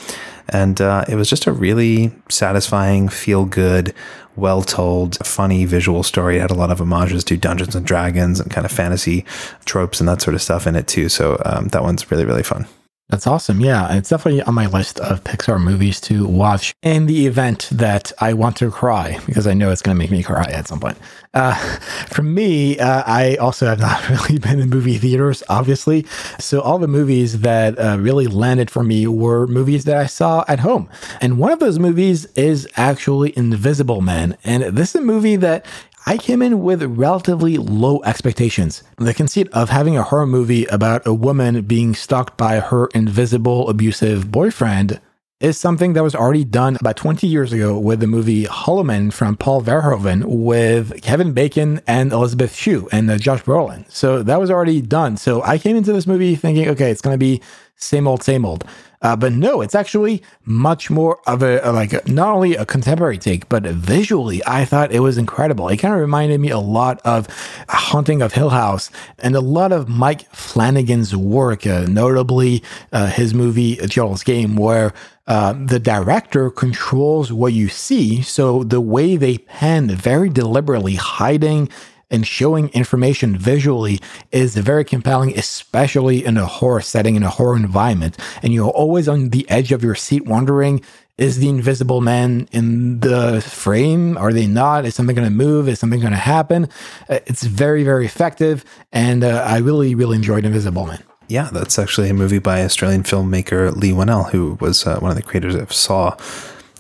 And uh, it was just a really satisfying, feel good, well told, funny visual story. It had a lot of homages to Dungeons and Dragons and kind of fantasy tropes and that sort of stuff in it too. So um, that one's really, really fun. That's awesome. Yeah, it's definitely on my list of Pixar movies to watch in the event that I want to cry because I know it's going to make me cry at some point. Uh, for me, uh, I also have not really been in movie theaters, obviously. So all the movies that uh, really landed for me were movies that I saw at home. And one of those movies is actually Invisible Man. And this is a movie that I came in with relatively low expectations. The conceit of having a horror movie about a woman being stalked by her invisible abusive boyfriend is something that was already done about 20 years ago with the movie Hollow Man from Paul Verhoeven with Kevin Bacon and Elizabeth Shue and uh, Josh Brolin. So that was already done. So I came into this movie thinking, okay, it's going to be same old, same old. Uh, but no, it's actually much more of a, like not only a contemporary take, but visually, I thought it was incredible. It kind of reminded me a lot of Haunting of Hill House and a lot of Mike Flanagan's work, uh, notably uh, his movie Gerald's Game, where uh, the director controls what you see. So the way they pan very deliberately, hiding and showing information visually is very compelling, especially in a horror setting, in a horror environment. And you're always on the edge of your seat wondering, is the invisible man in the frame? Are they not? Is something going to move? Is something going to happen? Uh, it's very, very effective. And uh, I really, really enjoyed Invisible Man. Yeah, that's actually a movie by Australian filmmaker Leigh Whannell, who was uh, one of the creators of Saw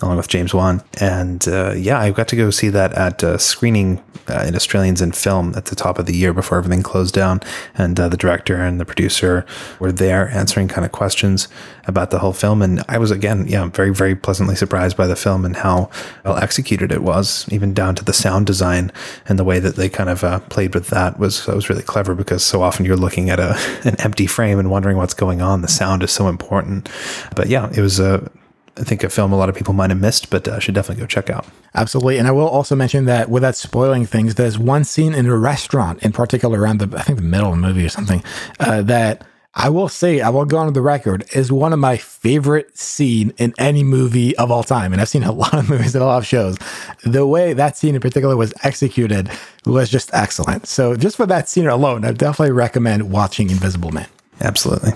along with James Wan. And uh, yeah, I got to go see that at a screening uh, in Australians in Film at the top of the year before everything closed down. And uh, the director and the producer were there answering kind of questions about the whole film. And I was, again, yeah, very, very pleasantly surprised by the film and how well executed it was, even down to the sound design and the way that they kind of uh, played with that was, was really clever because so often you're looking at a, an empty frame and wondering what's going on. The sound is so important. But yeah, it was a I think a film a lot of people might have missed, but uh, should definitely go check out. Absolutely, and I will also mention that without spoiling things, there's one scene in a restaurant, in particular around the I think the middle of the movie or something, uh, that I will say I will go on the record is one of my favorite scene in any movie of all time, and I've seen a lot of movies and a lot of shows. The way that scene in particular was executed was just excellent. So just for that scene alone, I definitely recommend watching Invisible Man. Absolutely.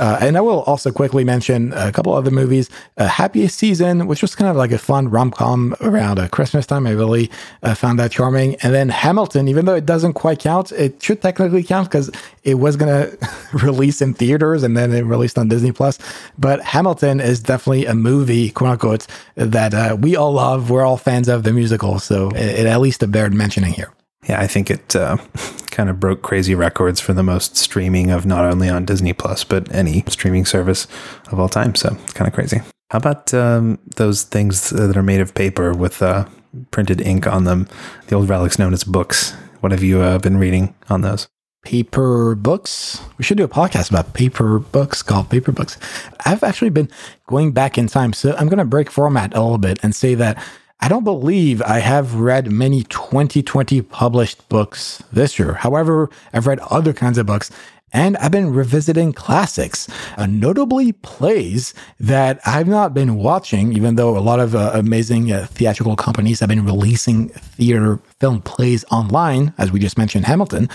Uh, and I will also quickly mention a couple other movies. Uh, Happiest Season, which was kind of like a fun rom com around uh, Christmas time. I really uh, found that charming. And then Hamilton, even though it doesn't quite count, it should technically count because it was going to release in theaters and then it released on Disney Plus. But Hamilton is definitely a movie, quote unquote, that uh, we all love. We're all fans of the musical. So it, it at least bears mentioning here. Yeah, I think it uh, kind of broke crazy records for the most streaming of not only on Disney Plus but any streaming service of all time. So it's kind of crazy. How about um, those things that are made of paper with uh, printed ink on them? The old relics known as books. What have you uh, been reading on those? paper books. We should do a podcast about paper books called Paper Books. I've actually been going back in time. So I'm going to break format a little bit and say that I don't believe I have read many 2020 published books this year. However, I've read other kinds of books and I've been revisiting classics, uh, notably plays that I've not been watching, even though a lot of uh, amazing uh, theatrical companies have been releasing theater film plays online, as we just mentioned Hamilton.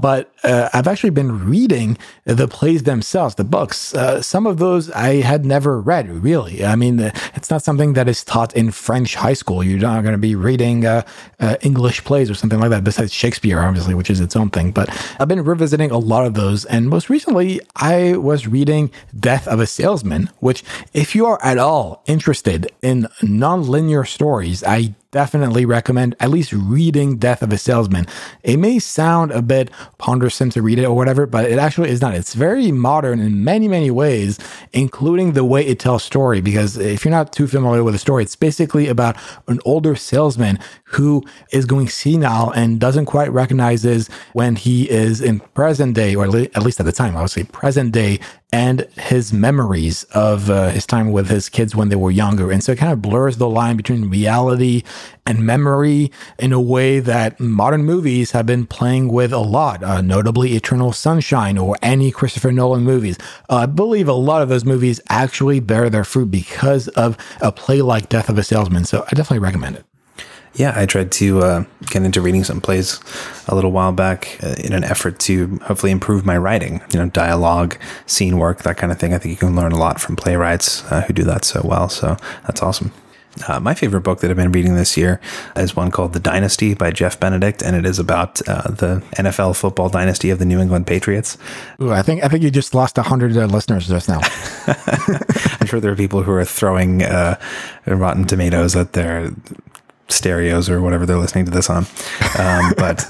But uh, I've actually been reading the plays themselves, the books. Uh, some of those I had never read, really. I mean, it's not something that is taught in French high school. You're not going to be reading uh, English plays or something like that, besides Shakespeare, obviously, which is its own thing. But I've been revisiting a lot of those and most recently, I was reading Death of a Salesman, which, if you are at all interested in non-linear stories, I definitely recommend at least reading Death of a Salesman. It may sound a bit pondersome to read it or whatever, but it actually is not. It's very modern in many, many ways, including the way it tells story. Because if you're not too familiar with the story, it's basically about an older salesman who is going senile and doesn't quite recognizes when he is in present day, or at least at the time, I would say present day and his memories of uh, his time with his kids when they were younger. And so it kind of blurs the line between reality and memory in a way that modern movies have been playing with a lot, uh, notably Eternal Sunshine or any Christopher Nolan movies. Uh, I believe a lot of those movies actually bear their fruit because of a play like Death of a Salesman. So I definitely recommend it. Yeah, I tried to uh, get into reading some plays a little while back uh, in an effort to hopefully improve my writing, you know, dialogue, scene work, that kind of thing. I think you can learn a lot from playwrights uh, who do that so well. So that's awesome. Uh, my favorite book that I've been reading this year is one called The Dynasty by Jeff Benedict, and it is about uh, the NFL football dynasty of the New England Patriots. Ooh, I think I think you just lost hundred uh, listeners just now. I'm sure there are people who are throwing uh, Rotten Tomatoes at their stereos or whatever they're listening to this on. Um, but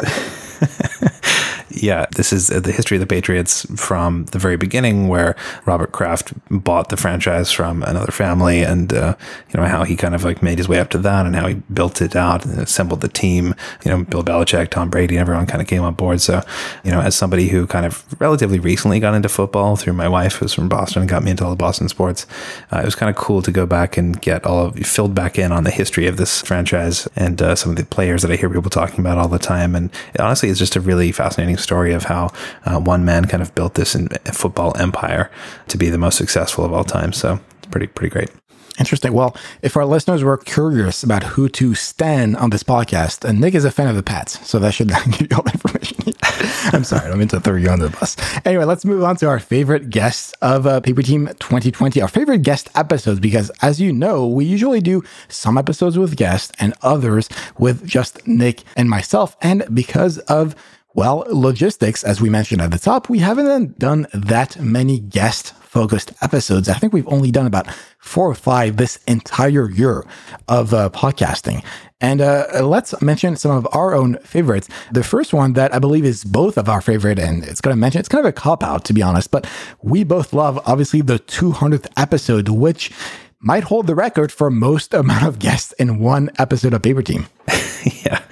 yeah, this is the history of the Patriots from the very beginning, where Robert Kraft bought the franchise from another family, and uh, you know how he kind of like made his way up to that, and how he built it out and assembled the team. You know, Bill Belichick, Tom Brady, everyone kind of came on board. So, you know, as somebody who kind of relatively recently got into football through my wife, who's from Boston, and got me into all the Boston sports, uh, it was kind of cool to go back and get all of filled back in on the history of this franchise and uh, some of the players that I hear people talking about all the time. And honestly, it's just a really fascinating story of how uh, one man kind of built this football empire to be the most successful of all time. So it's pretty pretty great. Interesting. Well, if our listeners were curious about who to stand on this podcast, and Nick is a fan of the Pats, so that should give you all the information. I'm sorry, I don't mean to throw you the bus. Anyway, let's move on to our favorite guests of uh, Paper Team 2020, our favorite guest episodes, because as you know, we usually do some episodes with guests and others with just Nick and myself. And because of well, logistics, as we mentioned at the top, we haven't done that many guest focused episodes. I think we've only done about four or five this entire year of uh, podcasting. And uh, let's mention some of our own favorites. The first one that I believe is both of our favorite, and it's going to mention, it's kind of a cop out, to be honest, but we both love, obviously, the 200th episode, which might hold the record for most amount of guests in one episode of Paper Team. yeah.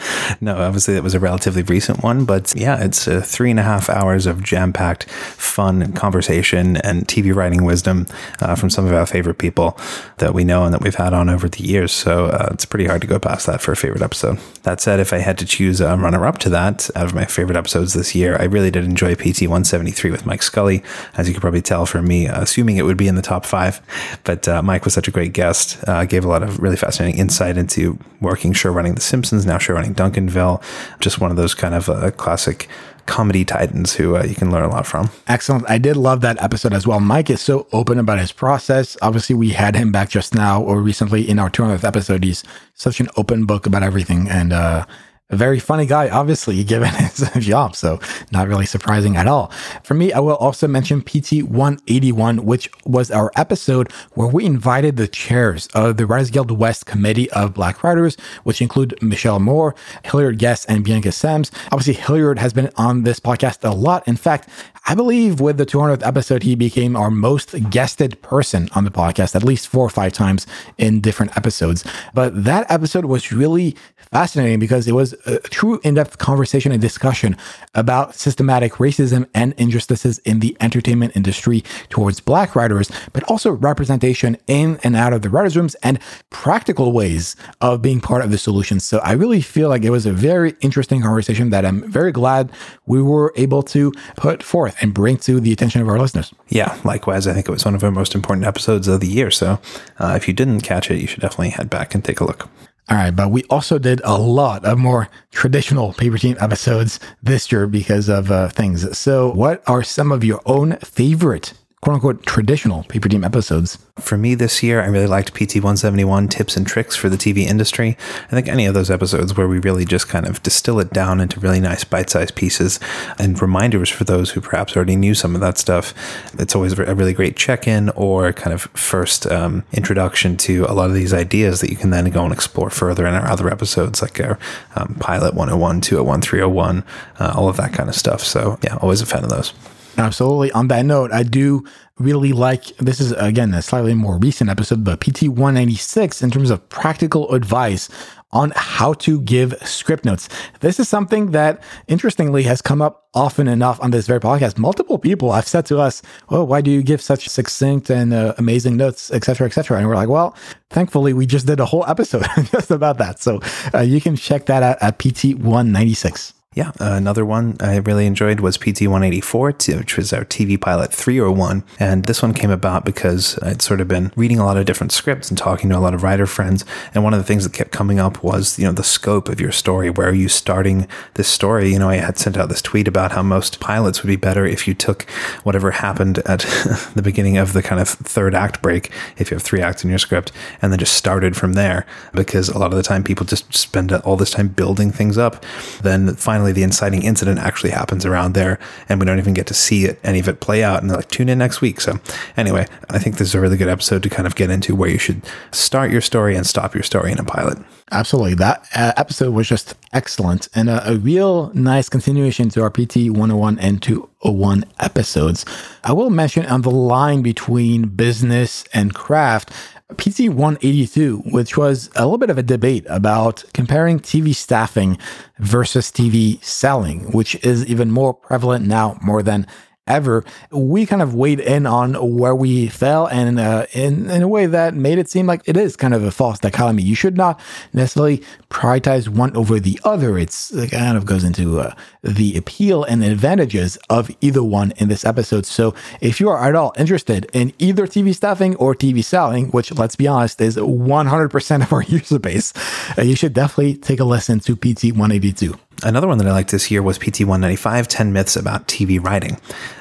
No, obviously that was a relatively recent one, but yeah, it's uh, three and a half hours of jam packed fun conversation and TV writing wisdom uh, from some of our favorite people that we know and that we've had on over the years. So uh, it's pretty hard to go past that for a favorite episode. That said, if I had to choose a runner up to that out of my favorite episodes this year, I really did enjoy PT 173 with Mike Scully. As you could probably tell from me, assuming it would be in the top five. But uh, Mike was such a great guest, uh, gave a lot of really fascinating insight into working show running The Simpsons, now show running Duncanville. Just one of those kind of uh, classic comedy titans who uh, you can learn a lot from. Excellent. I did love that episode as well. Mike is so open about his process. Obviously, we had him back just now or recently in our 200th episode. He's such an open book about everything. And, uh, a very funny guy, obviously, given his job. So, not really surprising at all. For me, I will also mention PT 181, which was our episode where we invited the chairs of the Writers Guild West Committee of Black Writers, which include Michelle Moore, Hilliard Guess, and Bianca Sams. Obviously, Hilliard has been on this podcast a lot. In fact, I believe with the 200th episode, he became our most guested person on the podcast, at least four or five times in different episodes. But that episode was really fascinating because it was a true in depth conversation and discussion about systematic racism and injustices in the entertainment industry towards black writers, but also representation in and out of the writers' rooms and practical ways of being part of the solution. So I really feel like it was a very interesting conversation that I'm very glad we were able to put forth and bring to the attention of our listeners. Yeah, likewise. I think it was one of our most important episodes of the year. So uh, if you didn't catch it, you should definitely head back and take a look. All right, but we also did a lot of more traditional paper team episodes this year because of uh, things. So, what are some of your own favorite quote unquote traditional paper team episodes. For me this year, I really liked PT 171 tips and tricks for the TV industry. I think any of those episodes where we really just kind of distill it down into really nice bite sized pieces and reminders for those who perhaps already knew some of that stuff. It's always a really great check in or kind of first um, introduction to a lot of these ideas that you can then go and explore further in our other episodes, like our um, Pilot 101, 201, 301, uh, all of that kind of stuff. So, yeah, always a fan of those. Absolutely. On that note, I do really like this is again a slightly more recent episode, but PT 196 in terms of practical advice on how to give script notes. This is something that interestingly has come up often enough on this very podcast. Multiple people have said to us, "Oh, why do you give such succinct and uh, amazing notes, etc., etc.?" And we're like, "Well, thankfully, we just did a whole episode just about that, so uh, you can check that out at PT 196." Yeah, another one I really enjoyed was PT 184, which was our TV pilot 301. And this one came about because I'd sort of been reading a lot of different scripts and talking to a lot of writer friends. And one of the things that kept coming up was, you know, the scope of your story. Where are you starting this story? You know, I had sent out this tweet about how most pilots would be better if you took whatever happened at the beginning of the kind of third act break, if you have three acts in your script, and then just started from there. Because a lot of the time people just spend all this time building things up. Then finally, the inciting incident actually happens around there, and we don't even get to see it, any of it play out. And like, tune in next week. So, anyway, I think this is a really good episode to kind of get into where you should start your story and stop your story in a pilot. Absolutely. That uh, episode was just excellent and a, a, real nice continuation to our PT 101 and 201 episodes. I will mention on the line between business and craft, PT 182, which was a little bit of a debate about comparing TV staffing versus TV selling, which is even more prevalent now more than ever, we kind of weighed in on where we fell and uh, in, in a way that made it seem like it is kind of a false dichotomy. You should not necessarily prioritize one over the other. It's it kind of goes into uh, the appeal and advantages of either one in this episode. So if you are at all interested in either TV staffing or TV selling, which let's be honest is 100% of our user base, uh, you should definitely take a listen to PT 182. Another one that I liked this year was PT 195 10 Myths About TV Writing.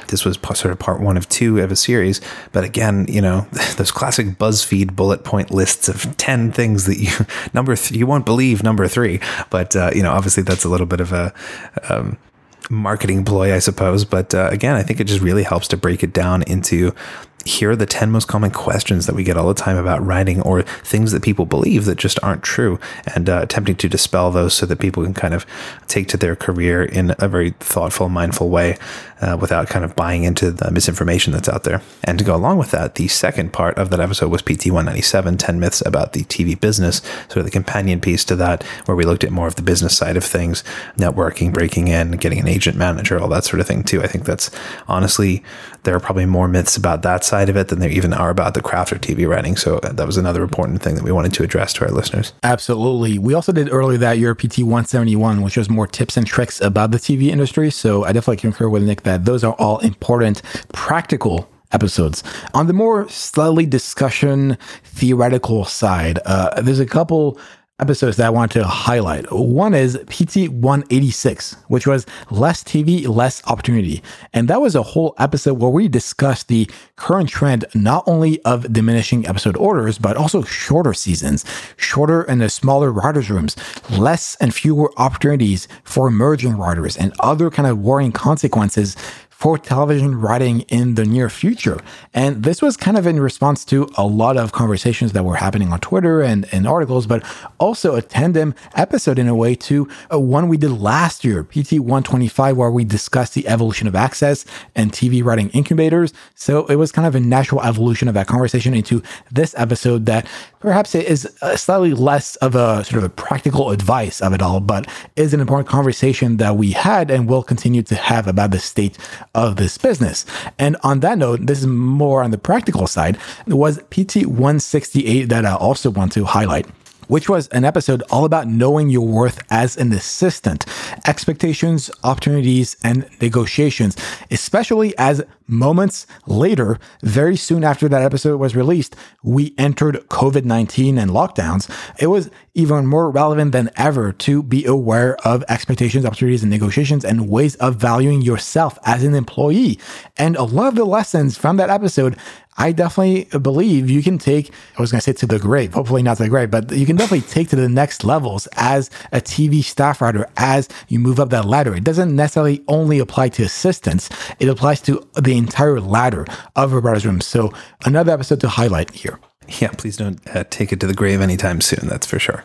This was sort of part one of two of a series. But again, you know, those classic BuzzFeed bullet point lists of 10 things that you, number you won't believe number three. But, uh, you know, obviously that's a little bit of a, um, marketing ploy, I suppose. But uh, again, I think it just really helps to break it down into here are the 10 most common questions that we get all the time about writing or things that people believe that just aren't true and uh, attempting to dispel those so that people can kind of take to their career in a very thoughtful, mindful way uh, without kind of buying into the misinformation that's out there. And to go along with that, the second part of that episode was PT 197 10 myths about the TV business, sort of the companion piece to that, where we looked at more of the business side of things, networking, breaking in, getting an agent manager, all that sort of thing, too. I think that's honestly, there are probably more myths about that side of it than there even are about the craft of TV writing. So that was another important thing that we wanted to address to our listeners. Absolutely. We also did earlier that year PT 171, which was more tips and tricks about the TV industry. So I definitely concur with Nick that those are all important, practical episodes. On the more slightly discussion theoretical side, uh, there's a couple episodes that I want to highlight. One is PT 186, which was less TV, less opportunity. And that was a whole episode where we discussed the current trend, not only of diminishing episode orders, but also shorter seasons, shorter and the smaller writers' rooms, less and fewer opportunities for emerging writers and other kind of worrying consequences for television writing in the near future. And this was kind of in response to a lot of conversations that were happening on Twitter and, and articles, but also a tandem episode in a way to a one we did last year, PT 125, where we discussed the evolution of access and TV writing incubators. So it was kind of a natural evolution of that conversation into this episode that perhaps it is slightly less of a sort of a practical advice of it all, but is an important conversation that we had and will continue to have about the state of this business. And on that note, this is more on the practical side, was PT 168 that I also want to highlight which was an episode all about knowing your worth as an assistant, expectations, opportunities, and negotiations, especially as moments later, very soon after that episode was released, we entered COVID 19 and lockdowns. It was even more relevant than ever to be aware of expectations, opportunities, and negotiations and ways of valuing yourself as an employee. And a lot of the lessons from that episode I definitely believe you can take, I was going to say to the grave, hopefully not to the grave, but you can definitely take to the next levels as a TV staff writer as you move up that ladder. It doesn't necessarily only apply to assistants, it applies to the entire ladder of a writer's room. So, another episode to highlight here. Yeah, please don't uh, take it to the grave anytime soon, that's for sure.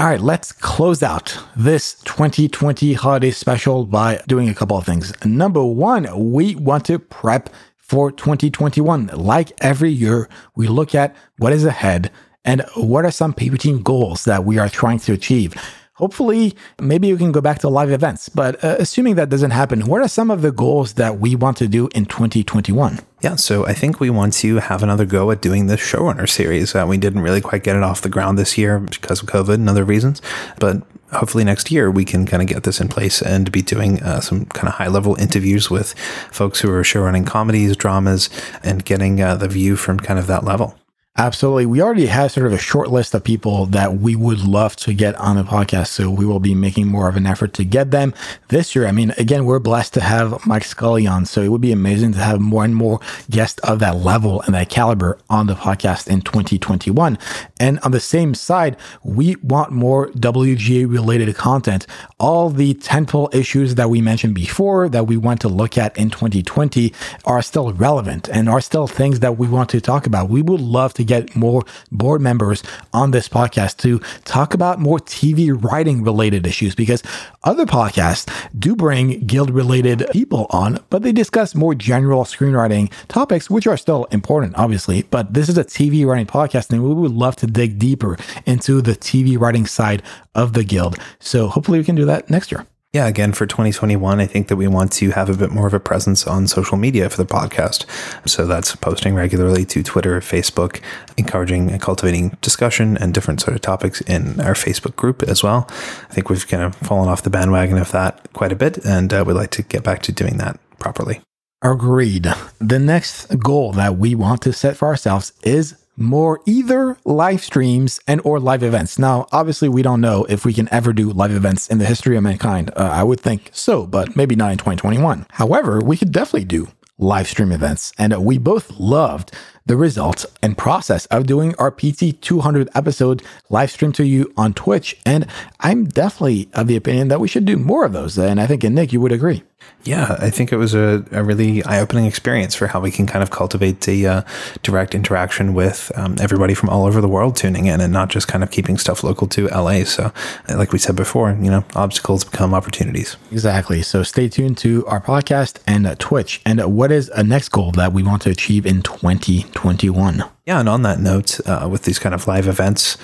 All right, let's close out this 2020 holiday special by doing a couple of things. Number one, we want to prep for 2021. Like every year, we look at what is ahead and what are some paper team goals that we are trying to achieve. Hopefully, maybe you can go back to live events, but uh, assuming that doesn't happen, what are some of the goals that we want to do in 2021? Yeah, so I think we want to have another go at doing this showrunner series. Uh, we didn't really quite get it off the ground this year because of COVID and other reasons, but hopefully next year we can kind of get this in place and be doing uh, some kind of high level interviews with folks who are showrunning comedies, dramas, and getting uh, the view from kind of that level. Absolutely. We already have sort of a short list of people that we would love to get on the podcast. So we will be making more of an effort to get them this year. I mean, again, we're blessed to have Mike Scully on. So it would be amazing to have more and more guests of that level and that caliber on the podcast in 2021. And on the same side, we want more WGA related content. All the tentpole issues that we mentioned before that we want to look at in 2020 are still relevant and are still things that we want to talk about. We would love to get more board members on this podcast to talk about more TV writing related issues because other podcasts do bring guild related people on, but they discuss more general screenwriting topics, which are still important, obviously. But this is a TV writing podcast, and we would love to dig deeper into the TV writing side of the guild. So hopefully we can do that next year. Yeah, again, for 2021, I think that we want to have a bit more of a presence on social media for the podcast. So that's posting regularly to Twitter, Facebook, encouraging and cultivating discussion and different sort of topics in our Facebook group as well. I think we've kind of fallen off the bandwagon of that quite a bit, and uh, we'd like to get back to doing that properly. Agreed. The next goal that we want to set for ourselves is more either live streams and or live events. Now, obviously, we don't know if we can ever do live events in the history of mankind. Uh, I would think so, but maybe not in 2021. However, we could definitely do live stream events, and we both loved the results and process of doing our PT 200 episode live stream to you on Twitch. And I'm definitely of the opinion that we should do more of those. And I think, and Nick, you would agree. Yeah, I think it was a, a really eye opening experience for how we can kind of cultivate the uh, direct interaction with um, everybody from all over the world tuning in and not just kind of keeping stuff local to LA. So, like we said before, you know, obstacles become opportunities. Exactly. So, stay tuned to our podcast and uh, Twitch. And uh, what is a next goal that we want to achieve in 2021? Yeah, and on that note, uh, with these kind of live events,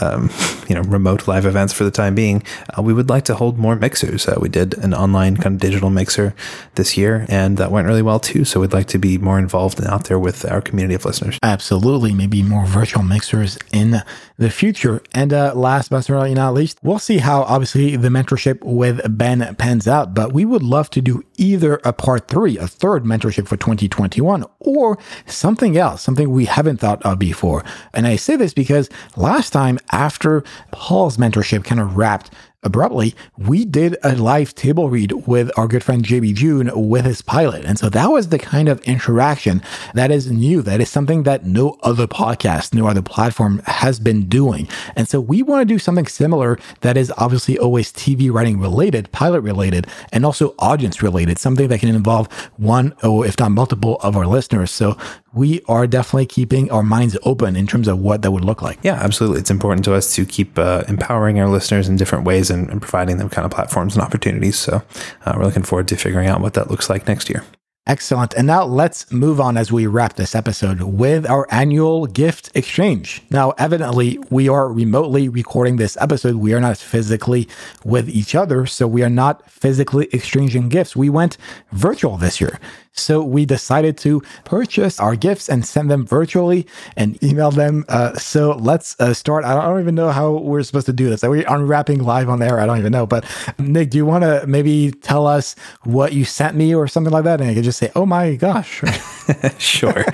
um, you know, remote live events for the time being, uh, we would like to hold more mixers. Uh, we did an online kind of digital mixer this year, and that went really well too. So we'd like to be more involved and out there with our community of listeners. Absolutely, maybe more virtual mixers in the future. And uh, last but certainly not least, we'll see how obviously the mentorship with Ben pans out. But we would love to do either a part three, a third mentorship for 2021, or something else, something we haven't thought of before. And I say this because last time after Paul's mentorship kind of wrapped abruptly, we did a live table read with our good friend JB June with his pilot. And so that was the kind of interaction that is new. That is something that no other podcast, no other platform has been doing. And so we want to do something similar that is obviously always TV writing related, pilot related, and also audience related, something that can involve one or if not multiple of our listeners. So we are definitely keeping our minds open in terms of what that would look like. Yeah, absolutely. It's important to us to keep uh, empowering our listeners in different ways and, and, providing them kind of platforms and opportunities. So uh, we're looking forward to figuring out what that looks like next year. Excellent. And now let's move on as we wrap this episode with our annual gift exchange. Now, evidently, we are remotely recording this episode. We are not physically with each other, so we are not physically exchanging gifts. We went virtual this year. So we decided to purchase our gifts and send them virtually and email them. Uh, so let's uh, start. I don't even know how we're supposed to do this. Are we unwrapping live on air? I don't even know. But Nick, do you want to maybe tell us what you sent me or something like that? And I can just say, oh my gosh. sure.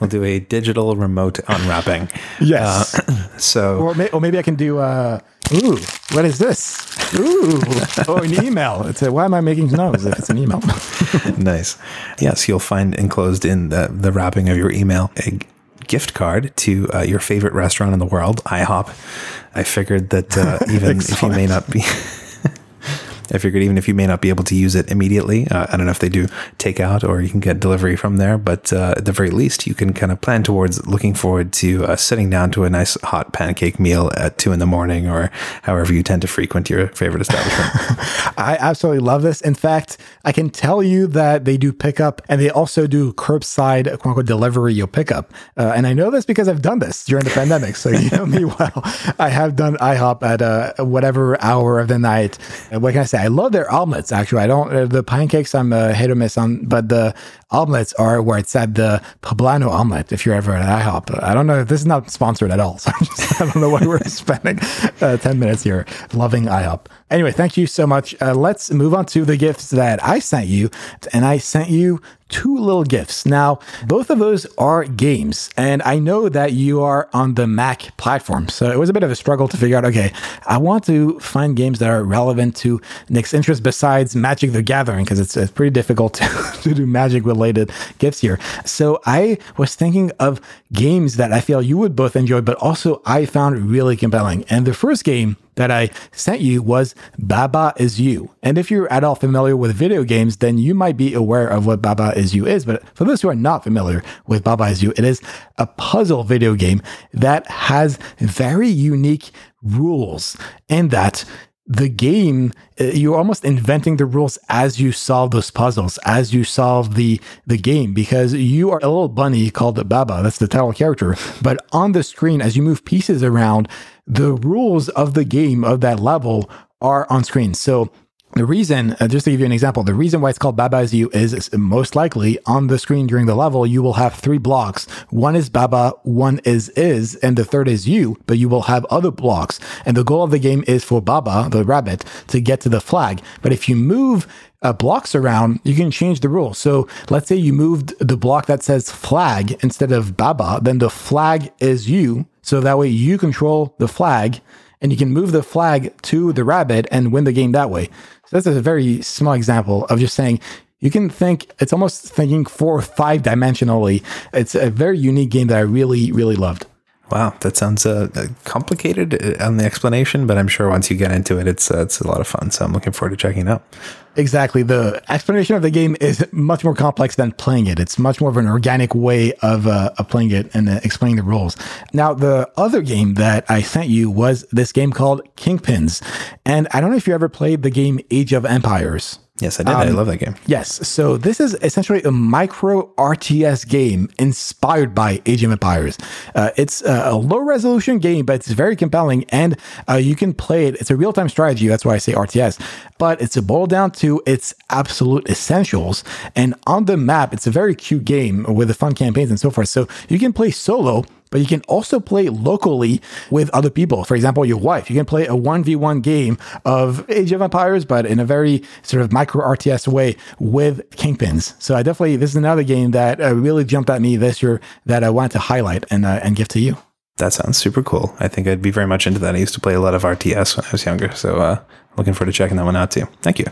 we'll do a digital remote unwrapping. Yes. Uh, so, or, may- or, maybe I can do, uh, ooh, what is this? Ooh, oh, an email. It's a, why am I making noise if it's an email? nice. Yes, you'll find enclosed in the, the wrapping of your email a gift card to uh, your favorite restaurant in the world, IHOP. I figured that uh, even if you may not be I figured even if you may not be able to use it immediately, uh, I don't know if they do takeout or you can get delivery from there, but uh, at the very least, you can kind of plan towards looking forward to uh, sitting down to a nice hot pancake meal at two in the morning or however you tend to frequent your favorite establishment. I absolutely love this. In fact, I can tell you that they do pickup and they also do curbside quote unquote delivery you'll pickup. Uh, and I know this because I've done this during the pandemic. So you know me well. I have done IHOP at uh, whatever hour of the night. What can I say? Say I love their omelets. Actually, I don't uh, the pancakes. I'm a hit or miss on, but the omelets are where it's at the poblano omelet. If you're ever at IHOP, I don't know. This is not sponsored at all. So just, I don't know why we're spending uh, ten minutes here loving IHOP. Anyway, thank you so much. Uh, let's move on to the gifts that I sent you, and I sent you two little gifts. Now, both of those are games, and I know that you are on the Mac platform. So it was a bit of a struggle to figure out okay, I want to find games that are relevant to Nick's interest besides Magic the Gathering, because it's, it's, pretty difficult to, to do Magic related gifts here. So I was thinking of games that I feel you would both enjoy, but also I found really compelling. And the first game that I sent you was Baba is You. And if you're at all familiar with video games, then you might be aware of what Baba is You is. But for those who are not familiar with Baba is You, it is a puzzle video game that has very unique rules in that the game uh, you're almost inventing the rules as you solve those puzzles as you solve the the game because you are a little bunny called baba that's the title character but on the screen as you move pieces around the rules of the game of that level are on screen so the reason, uh, just to give you an example, the reason why it's called Baba is you is, is most likely on the screen during the level, you will have three blocks. One is Baba, one is is, and the third is you, but you will have other blocks. And the goal of the game is for Baba, the rabbit, to get to the flag. But if you move uh, blocks around, you can change the rule. So let's say you moved the block that says flag instead of Baba, then the flag is you. So that way you control the flag and you can move the flag to the rabbit and win the game that way. So that's a very small example of just saying you can think it's almost thinking four or five dimensionally. It's a very unique game that I really, really loved. Wow, that sounds uh, complicated uh, on the explanation, but I'm sure once you get into it, it's uh, it's a lot of fun. So I'm looking forward to checking it out. Exactly. The explanation of the game is much more complex than playing it. It's much more of an organic way of, uh, of playing it and uh, explaining the rules. Now, the other game that I sent you was this game called Kingpins. And I don't know if you ever played the game Age of Empires. Yes, I did. Um, I love that game. Yes. So this is essentially a micro RTS game inspired by Age of Empires. Uh, it's a, low resolution game, but it's very compelling, and uh, you can play it. It's a real time strategy. That's why I say RTS. But it's a boiled down to its absolute essentials. And on the map, it's a very cute game with the fun campaigns and so forth. So you can play solo but you can also play locally with other people. For example, your wife. You can play a 1v1 game of Age of Empires, but in a very sort of micro RTS way with Kingpins. So I definitely, this is another game that uh, really jumped at me this year that I wanted to highlight and, uh, and give to you. That sounds super cool. I think I'd be very much into that. I used to play a lot of RTS when I was younger. So uh, looking forward to checking that one out too. Thank you.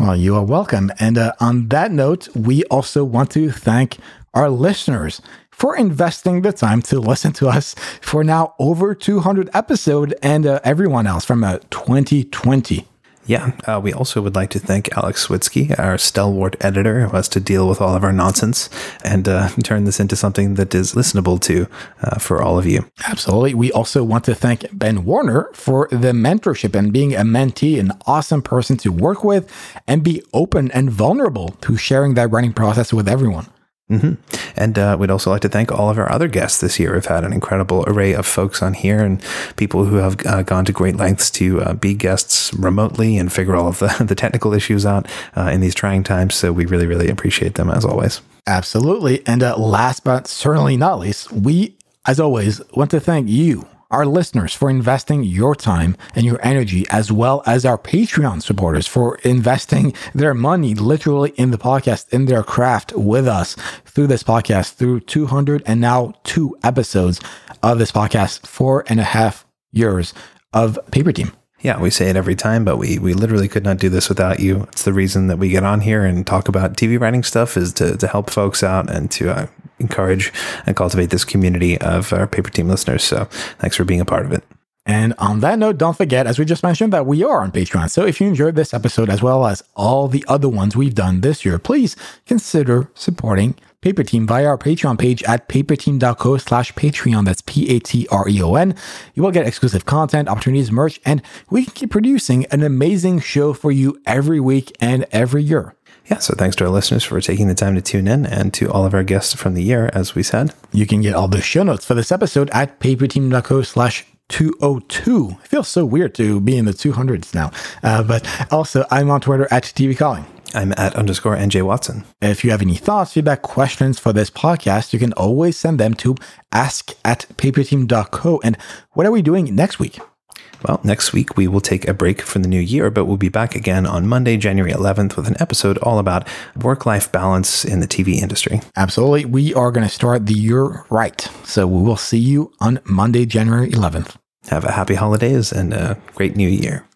Well, you are welcome. And uh, on that note, we also want to thank our listeners for investing the time to listen to us for now over 200 episode and uh, everyone else from uh, 2020. Yeah, uh, we also would like to thank Alex Switzky, our stalwart editor, who has to deal with all of our nonsense and uh, turn this into something that is listenable to uh, for all of you. Absolutely. We also want to thank Ben Warner for the mentorship and being a mentee, an awesome person to work with and be open and vulnerable to sharing that writing process with everyone. Mm-hmm. And uh, we'd also like to thank all of our other guests this year. We've had an incredible array of folks on here and people who have uh, gone to great lengths to uh, be guests remotely and figure all of the, the technical issues out uh, in these trying times. So we really, really appreciate them as always. Absolutely. And uh, last but certainly not least, we, as always, want to thank you our listeners for investing your time and your energy, as well as our Patreon supporters for investing their money literally in the podcast, in their craft with us through this podcast, through 200 and now two episodes of this podcast, four and a half years of Paper Team. Yeah, we say it every time, but we, we literally could not do this without you. It's the reason that we get on here and talk about TV writing stuff is to, to help folks out and to uh, encourage and cultivate this community of our paper team listeners. So thanks for being a part of it. And on that note, don't forget, as we just mentioned, that we are on Patreon. So if you enjoyed this episode as well as all the other ones we've done this year, please consider supporting Paper Team via our Patreon page at paperteam.co slash Patreon. That's P-A-T-R-E-O-N. You will get exclusive content, opportunities, merch, and we can keep producing an amazing show for you every week and every year. Yeah, so thanks to our listeners for taking the time to tune in and to all of our guests from the year, as we said. You can get all the show notes for this episode at paperteam.co slash 202. It feels so weird to be in the 200s now. Uh, but also, I'm on Twitter at TV Calling. I'm at underscore NJ Watson. If you have any thoughts, feedback, questions for this podcast, you can always send them to ask at paperteam.co. And what are we doing next week? Well, next week we will take a break from the new year, but we'll be back again on Monday, January 11th with an episode all about work life balance in the TV industry. Absolutely. We are going to start the year right. So we will see you on Monday, January 11th. Have a happy holidays and a great new year.